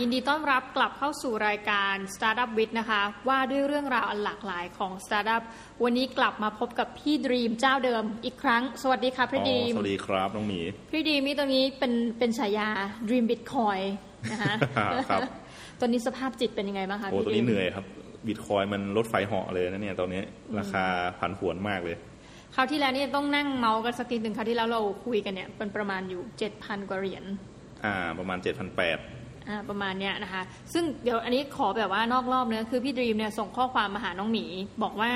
ยินดีต้อนรับกลับเข้าสู่รายการ Startup w i t นะคะ ว่าด้วยเรื่องราวอันหลากหลายของ Startup วันนี้กลับมาพบกับพี่ดีมเจ้าเดิมอีกครั้ง สวัสดีค่ะพี่ดีมสวัสดีครับน้องหมีพี่ดีมนี่ตอนนี้เป็นเป็นฉายา Dream Bitcoin นะคะครับตอนนี้สภาพจิตเป็นยังไงบ้างคะโอ้พี่ตัวดีนี้มเหนื่อยครับบิตคอยมันลดไฟเหาะเลยนะเนี่ยตอนนี้ราคาผันผวนมากเลยคราวที่แล้วนี่ต้องนั่งเมาส์กันสักทีหนึ่งคราวที่แล้วเราคุยกันเนี่ยเป็นประมาณอยู่7,000กว่าเหรียญอ่าประมาณเจ็ดพันแปดอ่า ประมาณเนี้ยนะคะ ซึ่งเดี๋ยวอันนี้ขอแบบว่านอกรอบนิดนึงอะคือพี่ดรีมเนี่ยส่งข้อความมาหาน้องหมี บอกว่า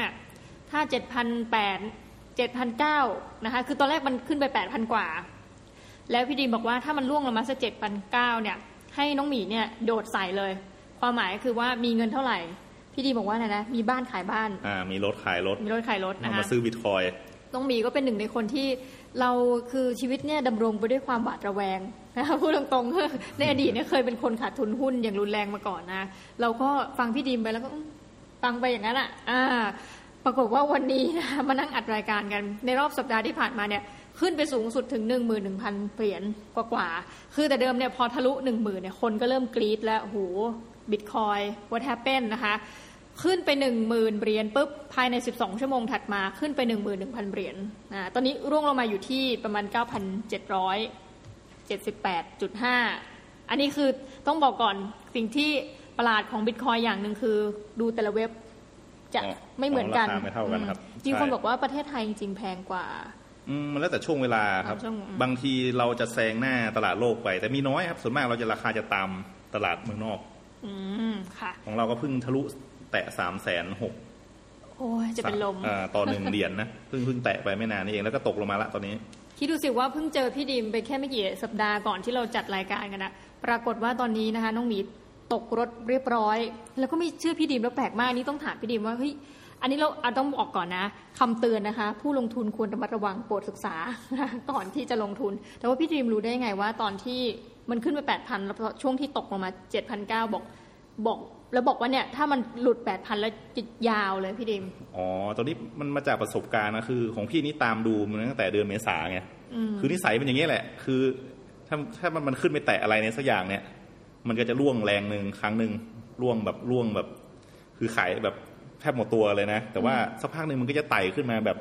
ถ้าเจ็ดพันแปดเจ็ดพันเก้านะคะ คือตอนแรกมันขึ้นไปแปดพันกว่า แล้วพี่ดรีมบอกว่าถ้ามันร่วงลงมาสักเจ็ดพันเก้าเนี่ย ให้น้องหมีเนี่ยโดดใส่เลย ความหมายคือว่ามีเงินเท่าไหร่ พี่ดรีมบอกว่าอะไรนะ มีบ้านขายบ้าน อ่า มีรถขายรถ มีรถขายรถเอานะคะมาซื้อบิตคอยน์น้องหมีก็เป็นหนึ่งในคนที่ เราคือชีวิตเนี่ยดำรงไปด้วยความหวาดระแวงนะคะพูดตรงๆในอดีตเนี่ยเคยเป็นคนขาดทุนหุ้นอย่างรุนแรงมาก่อนนะเราก็ฟังพี่ดีมไปแล้วก็ฟังไปอย่างนั้นอะอ่า ปรากฏว่าวันนี้นะมานั่งอัดรายการกัน ในรอบสัปดาห์ที่ผ่านมาเนี่ยขึ้นไปสูงสุดถึง 1 1 0 0 0เหรียญกว่าๆคือแต่เดิมเนี่ยพอทะลุ 1 0,000เนี่ยคนก็เริ่มกรี๊ดแล้วโหบิตคอย what happened นะคะ ขึ้นไปหนึ่งหมื่นเหรียญปุ๊บภายใน 12 ชั่วโมงถัดมาขึ้นไป1 1 0 0 0เหรียญอ่าตอนนี้ร่วงลงมาอยู่ที่ประมาณ 9,778.5 อันนี้คือต้องบอกก่อนสิ่งที่ประหลาดของบิตคอยอย่างหนึ่งคือดูแต่ละเว็บจะอ๋อไม่เหมือนกันราคาไม่เท่ากันครับอืมมีคนใช่บอกว่าประเทศไทยจริงๆแพงกว่าอืมมันแล้วแต่ช่วงเวลาครับอ๋อช่วงอืมบางทีเราจะแซงหน้าตลาดโลกไป แต่มีน้อยครับ ส่วนมากเราจะราคาจะตามตลาดเมืองนอก อืมค่ะ ของเราก็เพิ่งทะลุ แตะสามแสนหกโอ้ยจะเป็นลมต่อหนึ่งเหรียญนะเพิ่งเพิ่งแตะไปไม่นานนี่เองแล้วก็ตกลงมาละตอนนี้ คิดดูสิว่าเพิ่งเจอพี่ดิมไปแค่ไม่กี่สัปดาห์ก่อนที่เราจัดรายการกันนะปรากฏว่าตอนนี้นะคะ น้องหมีตกรถเรียบร้อย แล้วก็ไม่เชื่อพี่ดิมแล้วแปลกมากนี่ต้องถามพี่ดิมว่าเฮ้ยอันนี้เราอาต้องบอกก่อนนะคำเตือนนะคะ ผู้ลงทุนควรระมัดระวังโปรดศึกษาก่อนที่จะลงทุน แต่ว่าพี่ดิมรู้ได้ไงว่าตอนที่มันขึ้นไปแปดพันแล้วพอช่วงที่ตกลงมาเจ็ดพันเก้าบอกบอก แล้วบอกว่าเนี่ยถ้ามันหลุดแปดพันแล้วจะยาวเลยพี่ดิม อ๋อตอนนี้มันมาจากประสบการณ์นะคือ ของพี่นี่ตามดูมันตั้งแต่เดือนเมษาไงคือนิสัยเป็นอย่างนี้แหละ คือถ้าถ้ามันมันขึ้นไปแตะอะไรในสักอย่างเนี่ย มันก็จะล่วงแรงหนึ่งครั้งหนึ่งล่วงแบบล่วงแบบ คือขายแบบแทบหมดตัวเลยนะ แต่ว่าสักพักหนึ่งมันก็จะไต่ขึ้นมาแบบ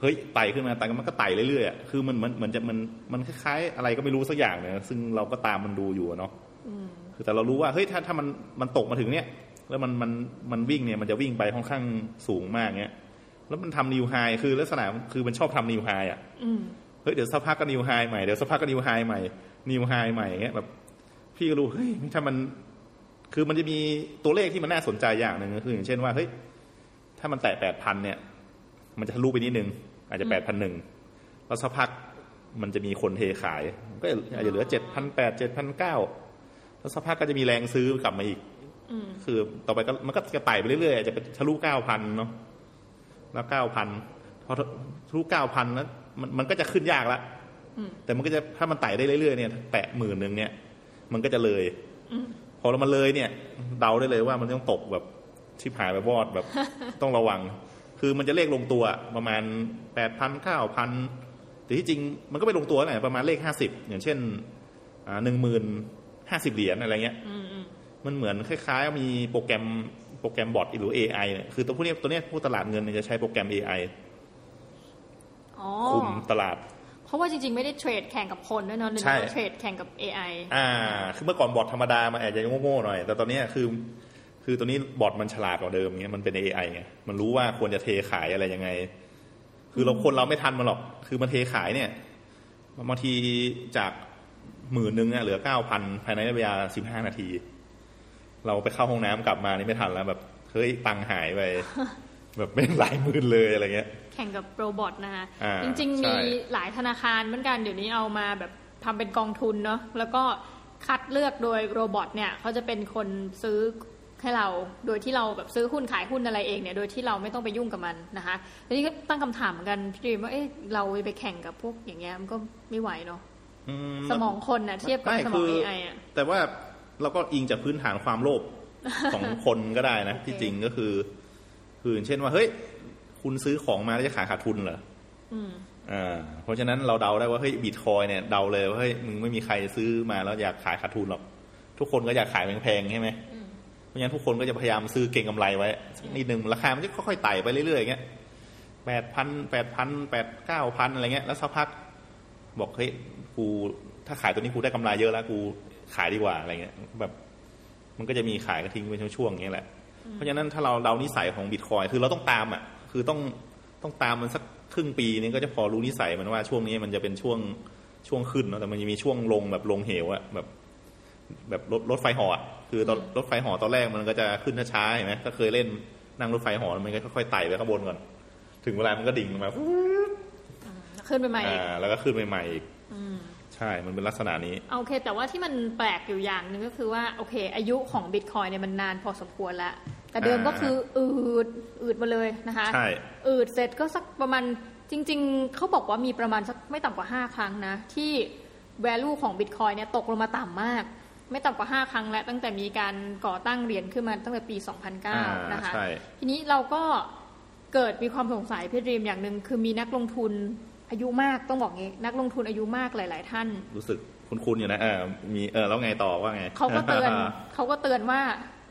เฮ้ยไต่ขึ้นมาแต่มันก็ไต่เรื่อยๆอะคือมันมันเหมือนจะมันมันคล้ายๆ อะไรก็ไม่รู้สักอย่างเนี่ยซึ่งเราก็ตามมันดูอยู่อะเนาะ คือแต่เรารู้ว่าเฮ้ยถ้าถ้ามันมันตกมาถึงเนี่ย แล้วมันมันมันวิ่งเนี่ยมันจะวิ่งไปค่อนข้างสูงมากเนี่ยแล้วมันทำนิวไฮคือลักษณะคือมันชอบทำนิวไฮอะอืมเฮ้ยเดี๋ยวสักพักก็นิวไฮใหม่เดี๋ยวสักพักก็นิวไฮใหม่นิวไฮใหม่อย่างเงี้ยแบบพี่ก็รู้เฮ้ยถ้ามัน คือมันจะมีตัวเลขที่มันน่าสนใจอย่างหนึ่งก็คือ อย่างเช่นว่าเฮ้ยถ้ามันแตะแปดพันเนี่ย มันจะทะลุไปนิดนึง อาจจะแปดพันหนึ่งแล้วสักพักมันจะมีคนเทขายมันก็อาจจะเหลือเจ็ดพันแปดเจ็ดพันเก้า แล้วสักพักก็จะมีแรงซื้อกลับมาอีกอืมคือต่อไปก็มันก็จะไต่ไปเรื่อยๆอาจจะไปทะลุเก้าพันเนาะแล้วเก้าพันพอทะลุเก้าพันแล้วมันมันก็จะขึ้นยากละอืมแต่มันก็จะถ้ามันไต่ได้เรื่อยๆเนี่ยแตะหมื่นหนึ่งเนี่ย มันก็จะเลยพอเรามันเลยเนี่ย เดาได้เลยว่ามันต้องตกแบบชิบหายไปวอดแบบต้องระวัง คือมันจะเลขลงตัวประมาณแปดพันเก้าพันแต่ที่จริงมันก็ไปลงตัวไหนประมาณเลขห้าสิบอย่างเช่นอ่าหนึ่งหมื่น ห้าสิบเหรียญอะไรเงี้ยอืมอืมมันเหมือนคล้ายๆ มีโปรแกรมโปรแกรมบอทหรือ AI เนี่ยคือตัวพวกนี้ตัวเนี้ยผู้ตลาดเงินเนี่ยจะใช้โปรแกรม AI อ๋อคุมตลาด เพราะว่าจริง ๆ ไม่ได้เทรดแข่งกับคนด้วยเนอะเดี๋ยวใช่นี้เราเทรดแข่งกับ AI อ่า คือเมื่อก่อนบอทธรรมดามันอาจจะโง่ๆหน่อย แต่ตอนเนี้ยคือ คือตัวนี้บอทมันฉลาดกว่าเดิมเงี้ยมันเป็น AI ไงมันรู้ว่าควรจะเทขายอะไรยังไง คือเราคนเราไม่ทันมันหรอก คือมันเทขายเนี่ยบางทีจาก หมื่นหนึ่งอะเหลือเก้าพันภายในเวลาสิบห้านาที เราไปเข้าห้องน้ำกลับมานี่ไม่ทันแล้วแบบเฮ้ยตังค์หายไปแบบไม่หลายหมื่นเลยอะไรเงี้ย แข่งกับโรบอทนะคะอ่าจริงๆใช่มีหลายธนาคารเหมือนกันเดี๋ยวนี้เอามาแบบทำเป็นกองทุนเนาะแล้วก็คัดเลือกโดยโรบอทเนี่ยเขาจะเป็นคนซื้อให้เราโดยที่เราแบบซื้อหุ้นขายหุ้นอะไรเองเนี่ยโดยที่เราไม่ต้องไปยุ่งกับมันนะคะทีนี้ก็ตั้งคำถามเหมือนกันพี่ดีมว่าเอ๊ะเราไปแข่งกับพวกอย่างเงี้ยมันก็ไม่ไหวเนาะอื สมองคนน่ะเทียบกับไม่สมคืองอ AI อะแต่ว่าเราก็อิงจากพื้นฐานความโลภของคนก็ได้นะโอเคที่จริงก็คือ คืออย่างเช่นว่า เฮ้ย คุณซื้อของมาแล้วจะขายขาดทุนเหรออืมอ่าเพราะฉะนั้นเราเดาได้ว่าเฮ้ยบิตคอยเนี่ยเดาเลยว่าเฮ้ยมึงไม่มีใครซื้อมาแล้วอยากขายขาดทุนหรอก ทุกคนก็อยากขายแพงๆใช่ไหมเพราะฉะนั้นทุกคนก็จะพยายามซื้อเก่งกำไรไว้นิดนึงราคามันจะค่อยๆไต่ไปเรื่อยๆอย่างเงี้ยแปดพันแปดพันแปดเก้าพันอะไรเงี้ยแล้วสักพักบอกเฮ้ย กูถ้าขายตัวนี้กูได้กำไรเยอะแล้วกูขายดีกว่าอะไรเงี้ยแบบมันก็จะมีขายกระทิ้งเป็นช่วงๆอย่างเงี้ยแหละ เพราะฉะนั้นถ้าเราเรานิสัยของบิตคอยคือเราต้องตามอะ คือต้องต้องตามมันสักครึ่งปีนี้ก็จะพอรู้นิสัยมันว่าช่วงนี้มันจะเป็นช่วงช่วงขึ้นเนาะแต่มันจะมีช่วงลงแบบลงเหวอะแบบ แบบรถรถไฟเหออะคือตอนรถไฟเหอตอนแรกมันก็จะขึ้นช้าๆเห็นไหมก็เคยเล่นนั่งรถไฟเหอมันก็ค่อยๆไต่ไปข้างบนก่อน ถึงเวลามันก็ดิ่งลงมาขึ้นไปใหม่อีกอ่าแล้วก็ขึ้นใหม่ๆอีก ใช่ มันเป็นลักษณะนี้ โอเค แต่ว่าที่มันแปลกอยู่อย่างหนึ่งก็คือว่า โอเค อายุของบิตคอยเนี่ยมันนานพอสมควรแล้ว แต่เดิมก็คืออืดอืดมาเลยนะคะ ใช่ อืดเสร็จก็สักประมาณจริง ๆ เขาบอกว่ามีประมาณสักไม่ต่ำกว่า 5 ครั้งนะ ที่ value ของบิตคอยเนี่ยตกลงมาต่ำมาก ไม่ต่ำกว่า 5 ครั้งแล้ว ตั้งแต่มีการก่อตั้งเหรียญขึ้นมาตั้งแต่ปี 2009 นะคะใช่ทีนี้เราก็เกิดมีความสงสัยพี่ดรีมอย่างหนึ่งคือมีนักลงทุน อายุมากต้องบอกงี้ นักลงทุนอายุมากหลาย ๆ ท่าน รู้สึกคุ้นๆอยู่นะเออมีเออแล้วไงต่อว่าไงเขาก็เตือนเขาก็เตือนว่า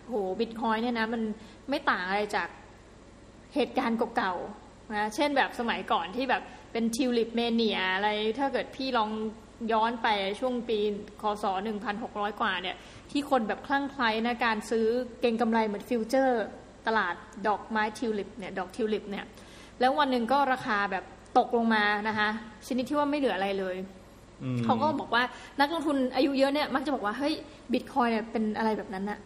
โหบิตคอยน์เนี่ยนะ มันไม่ต่างอะไรจากเหตุการณ์เก่าๆนะเช่นแบบสมัยก่อนที่แบบเป็น Tulip Mania อะไรถ้าเกิดพี่ลองย้อนไปช่วงปีคศ1,600 กว่าเนี่ย ที่คนแบบคลั่งไคล้นะการซื้อเก็งกำไรเหมือน future ตลาดดอกไม้ทิวลิปเนี่ยดอกทิวลิปเนี่ยแล้ววันหนึ่งก็ราคาแบบ ตกลงมานะคะชนิดที่ว่าไม่เหลืออะไรเลยอืมเขาก็บอกว่านักลงทุนอายุเยอะเนี่ยมักจะบอกว่าเฮ้ยบิตคอยน์เนี่ยเป็นอะไรแบบนั้นน่ะ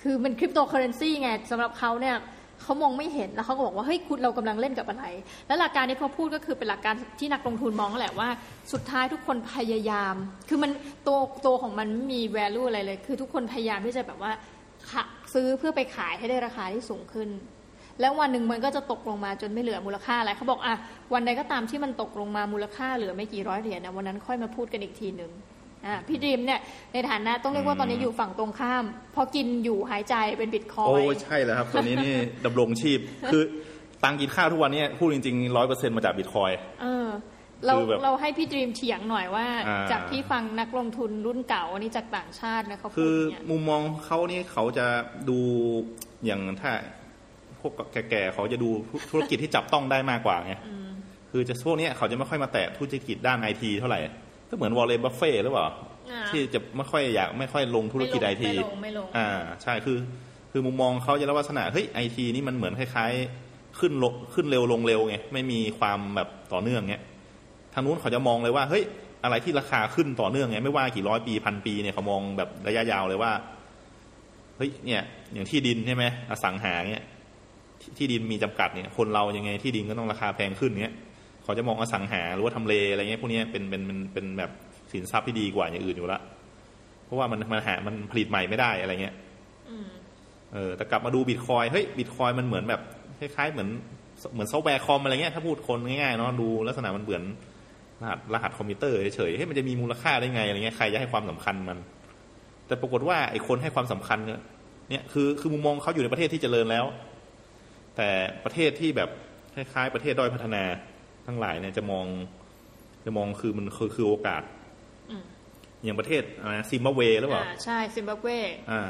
คือมันคริปโตเคอร์เรนซีไงสำหรับเขาเนี่ยเขามองไม่เห็นแล้วเขาก็บอกว่าเฮ้ยคุณเรากำลังเล่นกับอะไร แล้วหลักการที่เขาพูดก็คือเป็นหลักการที่นักลงทุนมองนั่นแหละว่า สุดท้ายทุกคนพยายาม คือมันตัวตัวของมันไม่มี value อะไรเลย คือทุกคนพยายามที่จะแบบว่าจะซื้อเพื่อไปขายให้ได้ราคาที่สูงขึ้น แล้ววันหนึ่งมันก็จะตกลงมาจนไม่เหลือมูลค่าอะไรเขาบอกอะวันใดก็ตามที่มันตกลงมามูลค่าเหลือไม่กี่ร้อยเหรียญนะวันนั้นค่อยมาพูดกันอีกทีหนึ่งอะพี่ดรีมเนี่ยในฐานะต้องเรียกว่าตอนนี้อยู่ฝั่งตรงข้ามเพราะกินอยู่หายใจเป็นบิตคอยน์ โอ้ยใช่แล้วครับตัวนี้นี่ดำรงชีพคือตังค์กินข้าวทุกวันเนี้ยพูดจริงๆร้อยเปอร์เซ็นต์มาจากบิตคอยน์เออเราคือแบบเราให้พี่ดรีมเถียงหน่อยว่าอ่า จากที่ฟังนักลงทุนรุ่นเก่าอันนี้จากต่างชาตินะเขาพูด คือเนี่ยมุมมองเขานี่เขาจะดูอย่างถ้า พวกแก่ๆเขาจะดูธุรกิจที่จับต้องได้มากกว่าไงคือจะพวกเนี้ยเขาจะไม่ค่อยมาแตะธุรกิจด้านไอทีเท่าไหร่ ก็เหมือนวอร์เรนบัฟเฟตต์หรือเปล่าอ่าที่จะไม่ค่อยอยากไม่ค่อยลงธุรกิจไอทีไม่ลงไม่ลงอ่าใช่คือ คือมุมมองเขาจะลักษณะเฮ้ยไอทีนี่มันเหมือนคล้ายๆ ขึ้นลงขึ้นเร็วลงเร็วไงไม่มีความแบบต่อเนื่องเงี้ยทางนู้นเขาจะมองเลยว่าเฮ้ยอะไรที่ราคาขึ้นต่อเนื่องไงไม่ว่ากี่ร้อยปีพันปีเนี่ยเขามองแบบระยะยาวเลยว่าเฮ้ยเนี่ย อย่างที่ดินใช่ไหมอสังหาเนี่ย ที่ที่ดินมีจำกัดเนี่ยคนเรายังไงที่ดินก็ต้องราคาแพงขึ้นเงี้ยเขาจะมองอสังหาหรือว่าทำเลอะไรเงี้ยพวกเนี้ยเป็นเป็นเป็นเป็นแบบสินทรัพย์ที่ดีกว่าอย่างอื่นอยู่ละเพราะว่ามันมันหามันผลิตใหม่ไม่ได้อะไรเงี้ยเออแต่กลับมาดูบิตคอยเฮ้ยบิตคอยมันเหมือนแบบคล้ายๆเหมือนเหมือนซอฟต์แวร์คอมอะไรเงี้ยถ้าพูดคนง่ายๆเนาะดูลักษณะมันเหมือนรหัสรหัสคอมพิวเตอร์เฉยๆเฮ้ยมันจะมีมูลค่าได้ไงอะไรเงี้ยใครจะให้ความสำคัญมัน แต่ปรากฏว่าไอ้คนให้ความสำคัญเนี่ยเนี่ยคือคือมุมมองเขาอยู่ในประเทศที่เจริญแล้ว แต่ประเทศที่แบบคล้ายๆประเทศด้อยพัฒนาทั้งหลายเนี่ยจะมอง จะมองคือมันคือคือโอกาสอย่างประเทศอะไรซิมบับเวหรือเปล่าอ่าใช่ซิมบับเวอ่า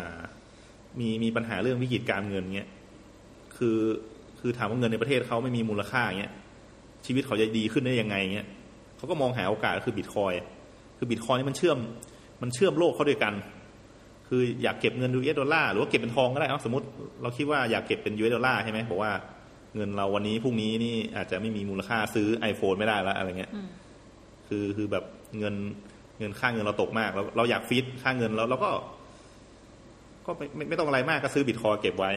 มีมีปัญหาเรื่องวิกฤตการเงินเงี้ยคือคือถามว่าเงินในประเทศเขาไม่มีมูลค่าเงี้ยชีวิตเขาจะดีขึ้นได้ยังไงเงี้ยเขาก็มองหาโอกาสก็คือบิตคอยน์คือบิตคอยน์นี่มันเชื่อม มันเชื่อมโลกเขาด้วยกัน คืออยากเก็บเงิน US dollar หรือว่าเก็บเป็นทองก็ได้เอาสมมติเราคิดว่าอยากเก็บเป็น US dollar ใช่ไหมบอกว่าเงินเราวันนี้พรุ่งนี้นี่อาจจะไม่มีมูลค่าซื้อ iPhone ไม่ได้แล้วอะไรเงี้ยคือคือแบบเงินเงินค่าเงินเราตกมากเราเราอยากฟีดค่าเงินแล้วเราก็ ก็ไม่ไม่ไม่ต้องอะไรมากก็ซื้อบิตคอยเก็บไว้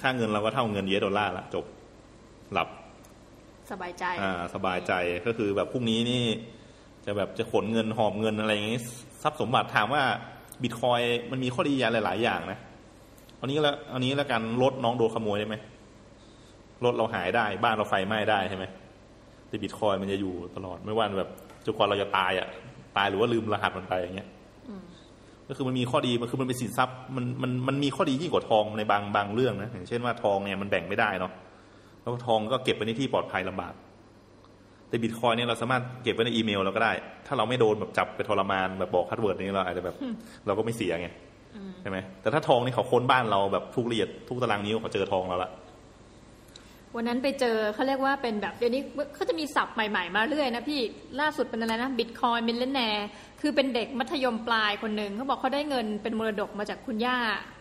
ค่าเงินเราก็เท่าเงินเยสดอลลาร์ละจบหลับ สบายใจ อ่า สบายใจก็คือแบบพรุ่งนี้นี่ จะแบบจะขนเงินหอบเงินอะไรอย่างงี้ทรัพย์สมบัติถามว่า บิตคอยมันมีข้อดีอย่างหลาย ๆ อย่างนะเอานี้แล้วเอานี้แล้วกันรถน้องโดนขโมยได้ไหมรถเราหายได้ บ้านเราไฟไหม้ได้ใช่ไหมแต่บิตคอยมันจะอยู่ตลอดไม่ว่าแบบจนกว่าเราจะตายอะ ตายหรือว่าลืมรหัสมันไปอย่างเงี้ยก็คือมันมีข้อดีมันคือมันเป็นสินทรัพย์มันมันมันมีข้อดียิ่งกว่าทองในบางบางเรื่องนะอย่างเช่นว่าทองเนี่ยมันแบ่งไม่ได้เนาะแล้วก็ทองก็เก็บไว้ในที่ปลอดภัยลำบาก แต่บิตคอยเนี่ยเราสามารถเก็บไว้ในอีเมลเราก็ได้ ถ้าเราไม่โดนแบบจับไปทรมานแบบบอก password นี้เราอาจจะแบบเราก็ไม่เสียไงใช่ไหมแต่ถ้าทองนี่เขาค้นบ้านเราแบบทุกละเอียดทุกตารางนิ้วเขาเจอทองเราละ วันนั้นไปเจอเขาเรียกว่าเป็นแบบเดี๋ยวนี้เขาจะมีศัพท์ใหม่ๆมาเรื่อยนะพี่ล่าสุดเป็นอะไรนะ Bitcoin millionaire คือเป็นเด็กมัธยมปลายคนหนึ่งเขาบอกเขาได้เงินเป็นมรดกมาจากคุณย่า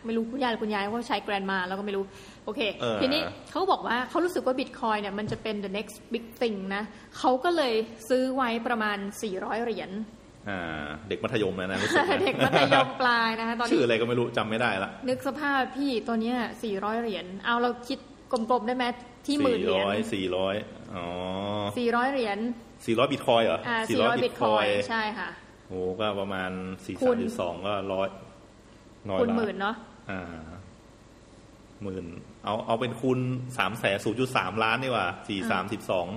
ไม่รู้คุณย่าหรือคุณยายเพราะว่าใช้ grandma แล้วก็ไม่รู้ โอเคเออทีนี้เขาบอกว่าเขารู้สึกว่าบิตคอยเนี่ยมันจะเป็น the next big thing นะเขาก็เลยซื้อไว้ประมาณ 400 เหรียญอ่าเด็กมัธยมนะนะรู้สึกนะเด็กมัธยมปลายนะคะตอนชื่อนี้อะไรก็ไม่รู้จำไม่ได้ละนึกสภาพพี่ตัวเนี้ย400 เหรียญเอาเราคิดก ลมๆได้ไหมที่หมื่นเหรียญร้อยสี่ร้อยอ๋อ400เหรียญสี่ร้อยบิตคอยเหรออ่าสี่ร้อย400บิตคอยใช่ค่ะโอ้ก็ประมาณสี่คูสามณจุดสองก็ร้อยน้อยคูณละหมื่นเนาะอ่าหมื่นเอาเอาเป็นคูณสามแสนศูนย์จุดสามล้านดีกว่าสี่สามสิบสอง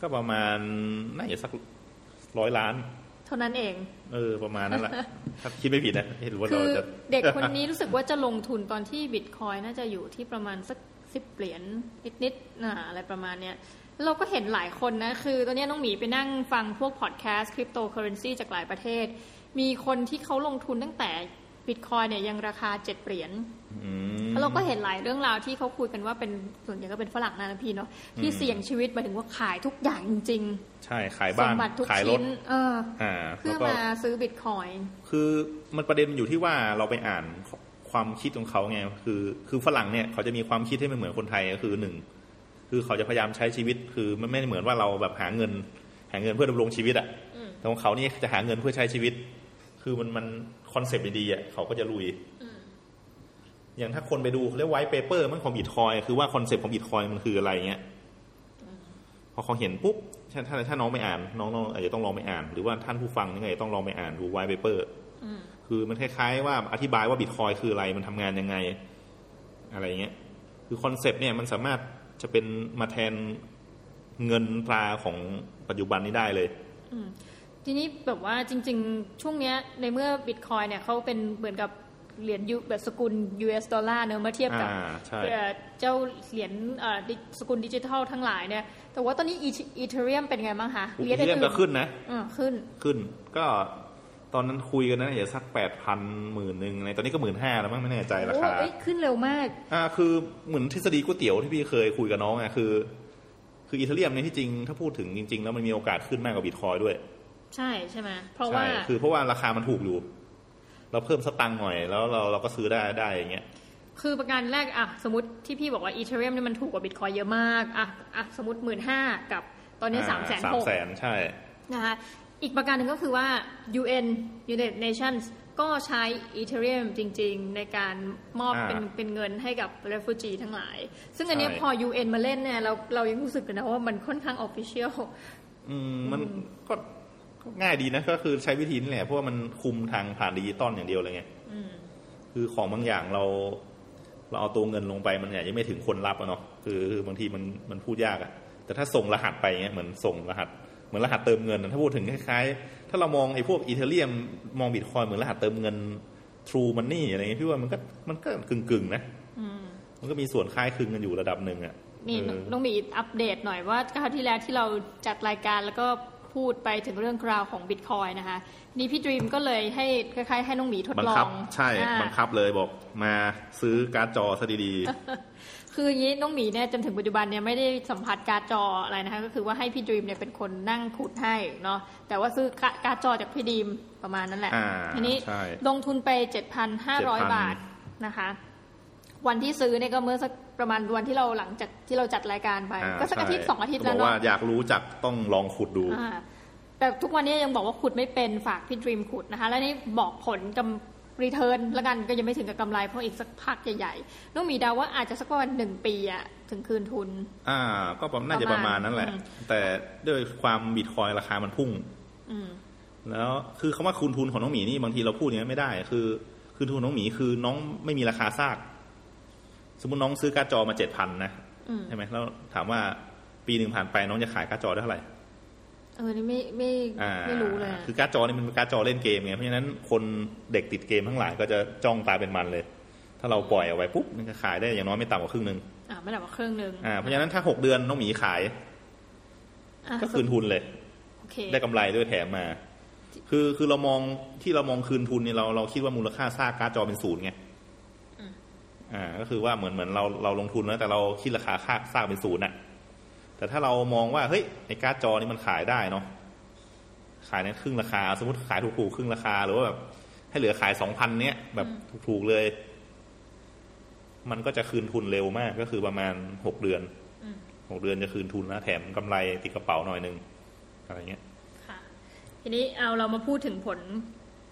ก็ประมาณน่าจะสักร้อยล้าน เท่านั้นเอง เออ ประมาณนั้นแหละถ้าคิดไม่ผิดนะเห็นว่าคืเราอจะเด็กคนนี้รู้สึกว่าจะลงทุนตอนที่บิตคอยน่าจะอยู่ที่ประมาณสักสิบเหรียญนิดๆนะอะไรประมาณเนี้ยเราก็เห็นหลายคนนะ คือตอนเนี้ยน้องหมีไปนั่งฟังพวกพอดแคสต์คริปโตเคอเรนซีจากหลายประเทศ มีคนที่เขาลงทุนตั้งแต่ บิตคอยเนี่ยยังราคาเจ็ดเหรียญอืมแล้วเราก็เห็นหลายเรื่องราวที่เขาคุยกันว่าเป็นส่วนใหญ่ก็เป็นฝรั่งนะนะพี่เนาะที่อืมเสี่ยงชีวิตหมายถึงว่าขายทุกอย่างจริงใช่ขายๆสมบัติทุกชิ้นเพื่อ ขายบ้านขายรถเอออ่าแล้วก็มาซื้อบิตคอยคือมันประเด็นมันอยู่ที่ว่าเราไปอ่านความคิดของเขาไงคือคือฝรั่งเนี่ยเขาจะมีความคิดที่ไม่เหมือนคนไทยก็คือหนึ่งคือเขาจะพยายามใช้ชีวิตคือมันไม่ได้เหมือนว่าเราแบบหาเงิน หาเงินเพื่อดำรงชีวิตอะอืมแต่ของเขานี่จะหาเงินเพื่อใช้ชีวิต คือมันมัน concept ดีๆอะเขาก็จะลุยอย่างถ้าคนไปดูเขาเรียก white paper มันของบิตคอยคือว่า concept ของบิตคอยมันคืออะไรเงี้ยพอเขาเห็นปุ๊บถ้าถ้าถ้าน้องไม่อ่าน น้องๆอาจจะต้องลองไปอ่าน หรือว่าท่านผู้ฟังนี่ไงต้องลองไปอ่านดู white paper อืมคือมันคล้ายๆว่าอธิบายว่าบิตคอยคืออะไรมันทำงานยังไง อะไรเงี้ยคือ concept เนี่ยมันสามารถจะเป็นมาแทนเงินตราของปัจจุบันนี้ได้เลย ทีนี้แบบว่าจริง ๆ ช่วงเนี้ยในเมื่อบิตคอยเนี่ยเขาเป็นเหมือนกับเหรียญยูแบบสกุล US ดอลลาร์เนอะเมื่อเทียบกับอ่าใช่เอ่อเจ้าเหรียญเอ่อดิสกุลดิจิทัลทั้งหลายเนี่ย แต่ว่าตอนนี้อีเทเรียมเป็นไงบ้างคะอีเทียมก็ขึ้นนะอ่าขึ้นขึ้น ก็ตอนนั้นคุยกันนะอย่าสักแปดพันหมื่นหนึ่งในตอนนี้ก็หมื่นห้าแล้วมั้งไม่แน่ใจราโอ้คาเอ้ยขึ้นเร็วมาก อ่า คือเหมือนทฤษฎีก๋วยเตี๋ยวที่พี่เคยคุยกับน้องอะคือ คืออีเทเรียมเนี่ยที่จริงถ้าพูดถึงจริง ๆ แล้วมันมีโอกาสขึ้นมากกว่าบิตคอยด้วย ใช่ใช่ไหมเพราะว่าใช่คือเพราะว่าราคามันถูกอยู่ เราเพิ่มสตังค์หน่อย แล้วเราเราก็ซื้อได้ได้อย่างเงี้ยคือประการแรกอะสมมติที่พี่บอกว่าอีเทเรียมเนี่ยมันถูกกว่าบิตคอยเยอะมากอะอะสมมติหมื่นห้ากับตอนนี้สามแสนสามหกแสนใช่นะคะอีกประการหนึ่งก็คือว่า UN United Nations ก็ใช้ Ethereum จริง ๆ ในการมอบอ่าเป็นเป็นเงินให้กับ refugee ทั้งหลาย ซึ่งอันเนี้ยใช่พอ UN มาเล่นเนี่ยเราเรายังรู้สึกกันนะว่ามันค่อนข้าง official อืมมันก็ก็ ง่ายดีนะ ก็คือใช้วิธีนี่แหละเพราะว่ามันคุมทางผ่านดิจิตอลอย่างเดียวเลยไงคือของบางอย่างเรา เราเอาตัวเงินลงไปมันเนี่ยยังไม่ถึงคนรับอะเนาะคือคือบางทีมันมันพูดยากอะแต่ถ้าส่งรหัสไปเงี้ยเหมือนส่งรหัสเหมือนรหัสเติมเงินอะถ้าพูดถึงคล้ายๆ ถ้าเรามองไอ้พวก Ethereum มองบิตคอยเหมือนรหัสเติมเงิน True Money อะไรเงี้ยพี่ว่ามันก็มันก็กึ่งๆนะมันก็มีส่วนคล้ายคลึงกันอยู่ระดับหนึ่งอะนี่เออต้องมีอัปเดตหน่อยว่าคราวที่แล้วที่เราจัดรายการแล้วก็ พูดไปถึงเรื่องราวของบิตคอยนะคะ นี่พี่ดรีมก็เลยให้คล้ายๆ ให้น้องหมีทดลอง บังคับ ใช่อ่าบังคับเลยบอกมาซื้อการ์ดจอซะดีคืออย่างนี้น้องหมีเนี่ยจนถึงปัจจุบันเนี่ยไม่ได้สัมผัสการ์ดจออะไรนะคะ ก็คือว่าให้พี่ดรีมเนี่ยเป็นคนนั่งขุดให้เนาะแต่ว่าซื้อการ์ดจอจากพี่ดรีมประมาณนั้นแหละอ่าทีนี้ใช่ลงทุนไป 7,500 บาทนะคะ วันที่ซื้อเนี่ยก็เมื่อสักประมาณวันที่เราหลังจากที่เราจัดรายการไปอ่าก็สักอาทิตย์ใช่สองอาทิตย์บแล้อวกว่าเนาะอยากรู้จักต้องลองขุดดูอ่าแต่ทุกวันนี้ยังบอกว่าขุดไม่เป็นฝากพี่ดรีมขุดนะคะ แล้วนี่บอกผลกำรีเทิร์นแล้วกันก็ยังไม่ถึงกับกำไรเพราะอีกสักพักใหญ่ๆน้องหมีเดาว่าอาจจะสักประมาณหนึ่งปีอะถึงคืนทุน อ่า ก็ประมาณน่าจะประมาณนั้นแหละอืมแต่ด้วยความบิตคอยราคามันพุ่งอืมแล้วคือคำว่าคืนทุนของน้องหมีนี่บางทีเราพูดอย่างนี้ไม่ได้ คือคืนทุนของน้องหมีคือน้องไม่มีราคาซาก สมมติน้องซื้อการ์ดจอมาเจ็ดพันนะอืมใช่ไหมแล้วถามว่าปีหนึ่งผ่านไปน้องจะขายการ์ดจอได้เท่าไหร่เออนี่ไม่ไม่อ่าไม่รู้เลยอะคือการ์ดจอนี่มันเป็นการ์ดจอเล่นเกมไงเพราะฉะนั้นคนเด็กติดเกมทั้งหลายก็จะจ้องตาเป็นมันเลย ถ้าเราปล่อยเอาไว้ปุ๊บมันจะขายได้อย่างน้อยไม่ต่ำกว่าครึ่งหนึ่งอ่าไม่ได้ว่าเครื่องหนึ่งอ่าเพราะฉะนั้นถ้าหกเดือนน้องหมีขายอะก็คืนทุนเลยโอเคได้กำไรด้วยแถมมา คือคือเรามองที่เรามองคืนทุนเนี่ยเราเราคิดว่ามูลค่าซากการ์ดจอเป็นศูนย์ไง อ่าก็คือว่าเหมือนเหมือนเราเราลงทุนแล้วแต่เราคิดราคาค่าซากเป็นศูนย์อะแต่ถ้าเรามองว่าเฮ้ยไอ้การ์ดจอนี่มันขายได้เนาะขายในครึ่งราคา สมมติขายถูกๆครึ่งราคาหรือว่าแบบให้เหลือขายสองพันเนี้ยแบบถูกๆเลย มันก็จะคืนทุนเร็วมากก็คือประมาณหกเดือนอืมหกเดือนจะคืนทุนแล้วแถมกำไรติดกระเป๋าหน่อยนึงอะไรเงี้ยค่ะ ทีนี้เอาเรามาพูดถึงผล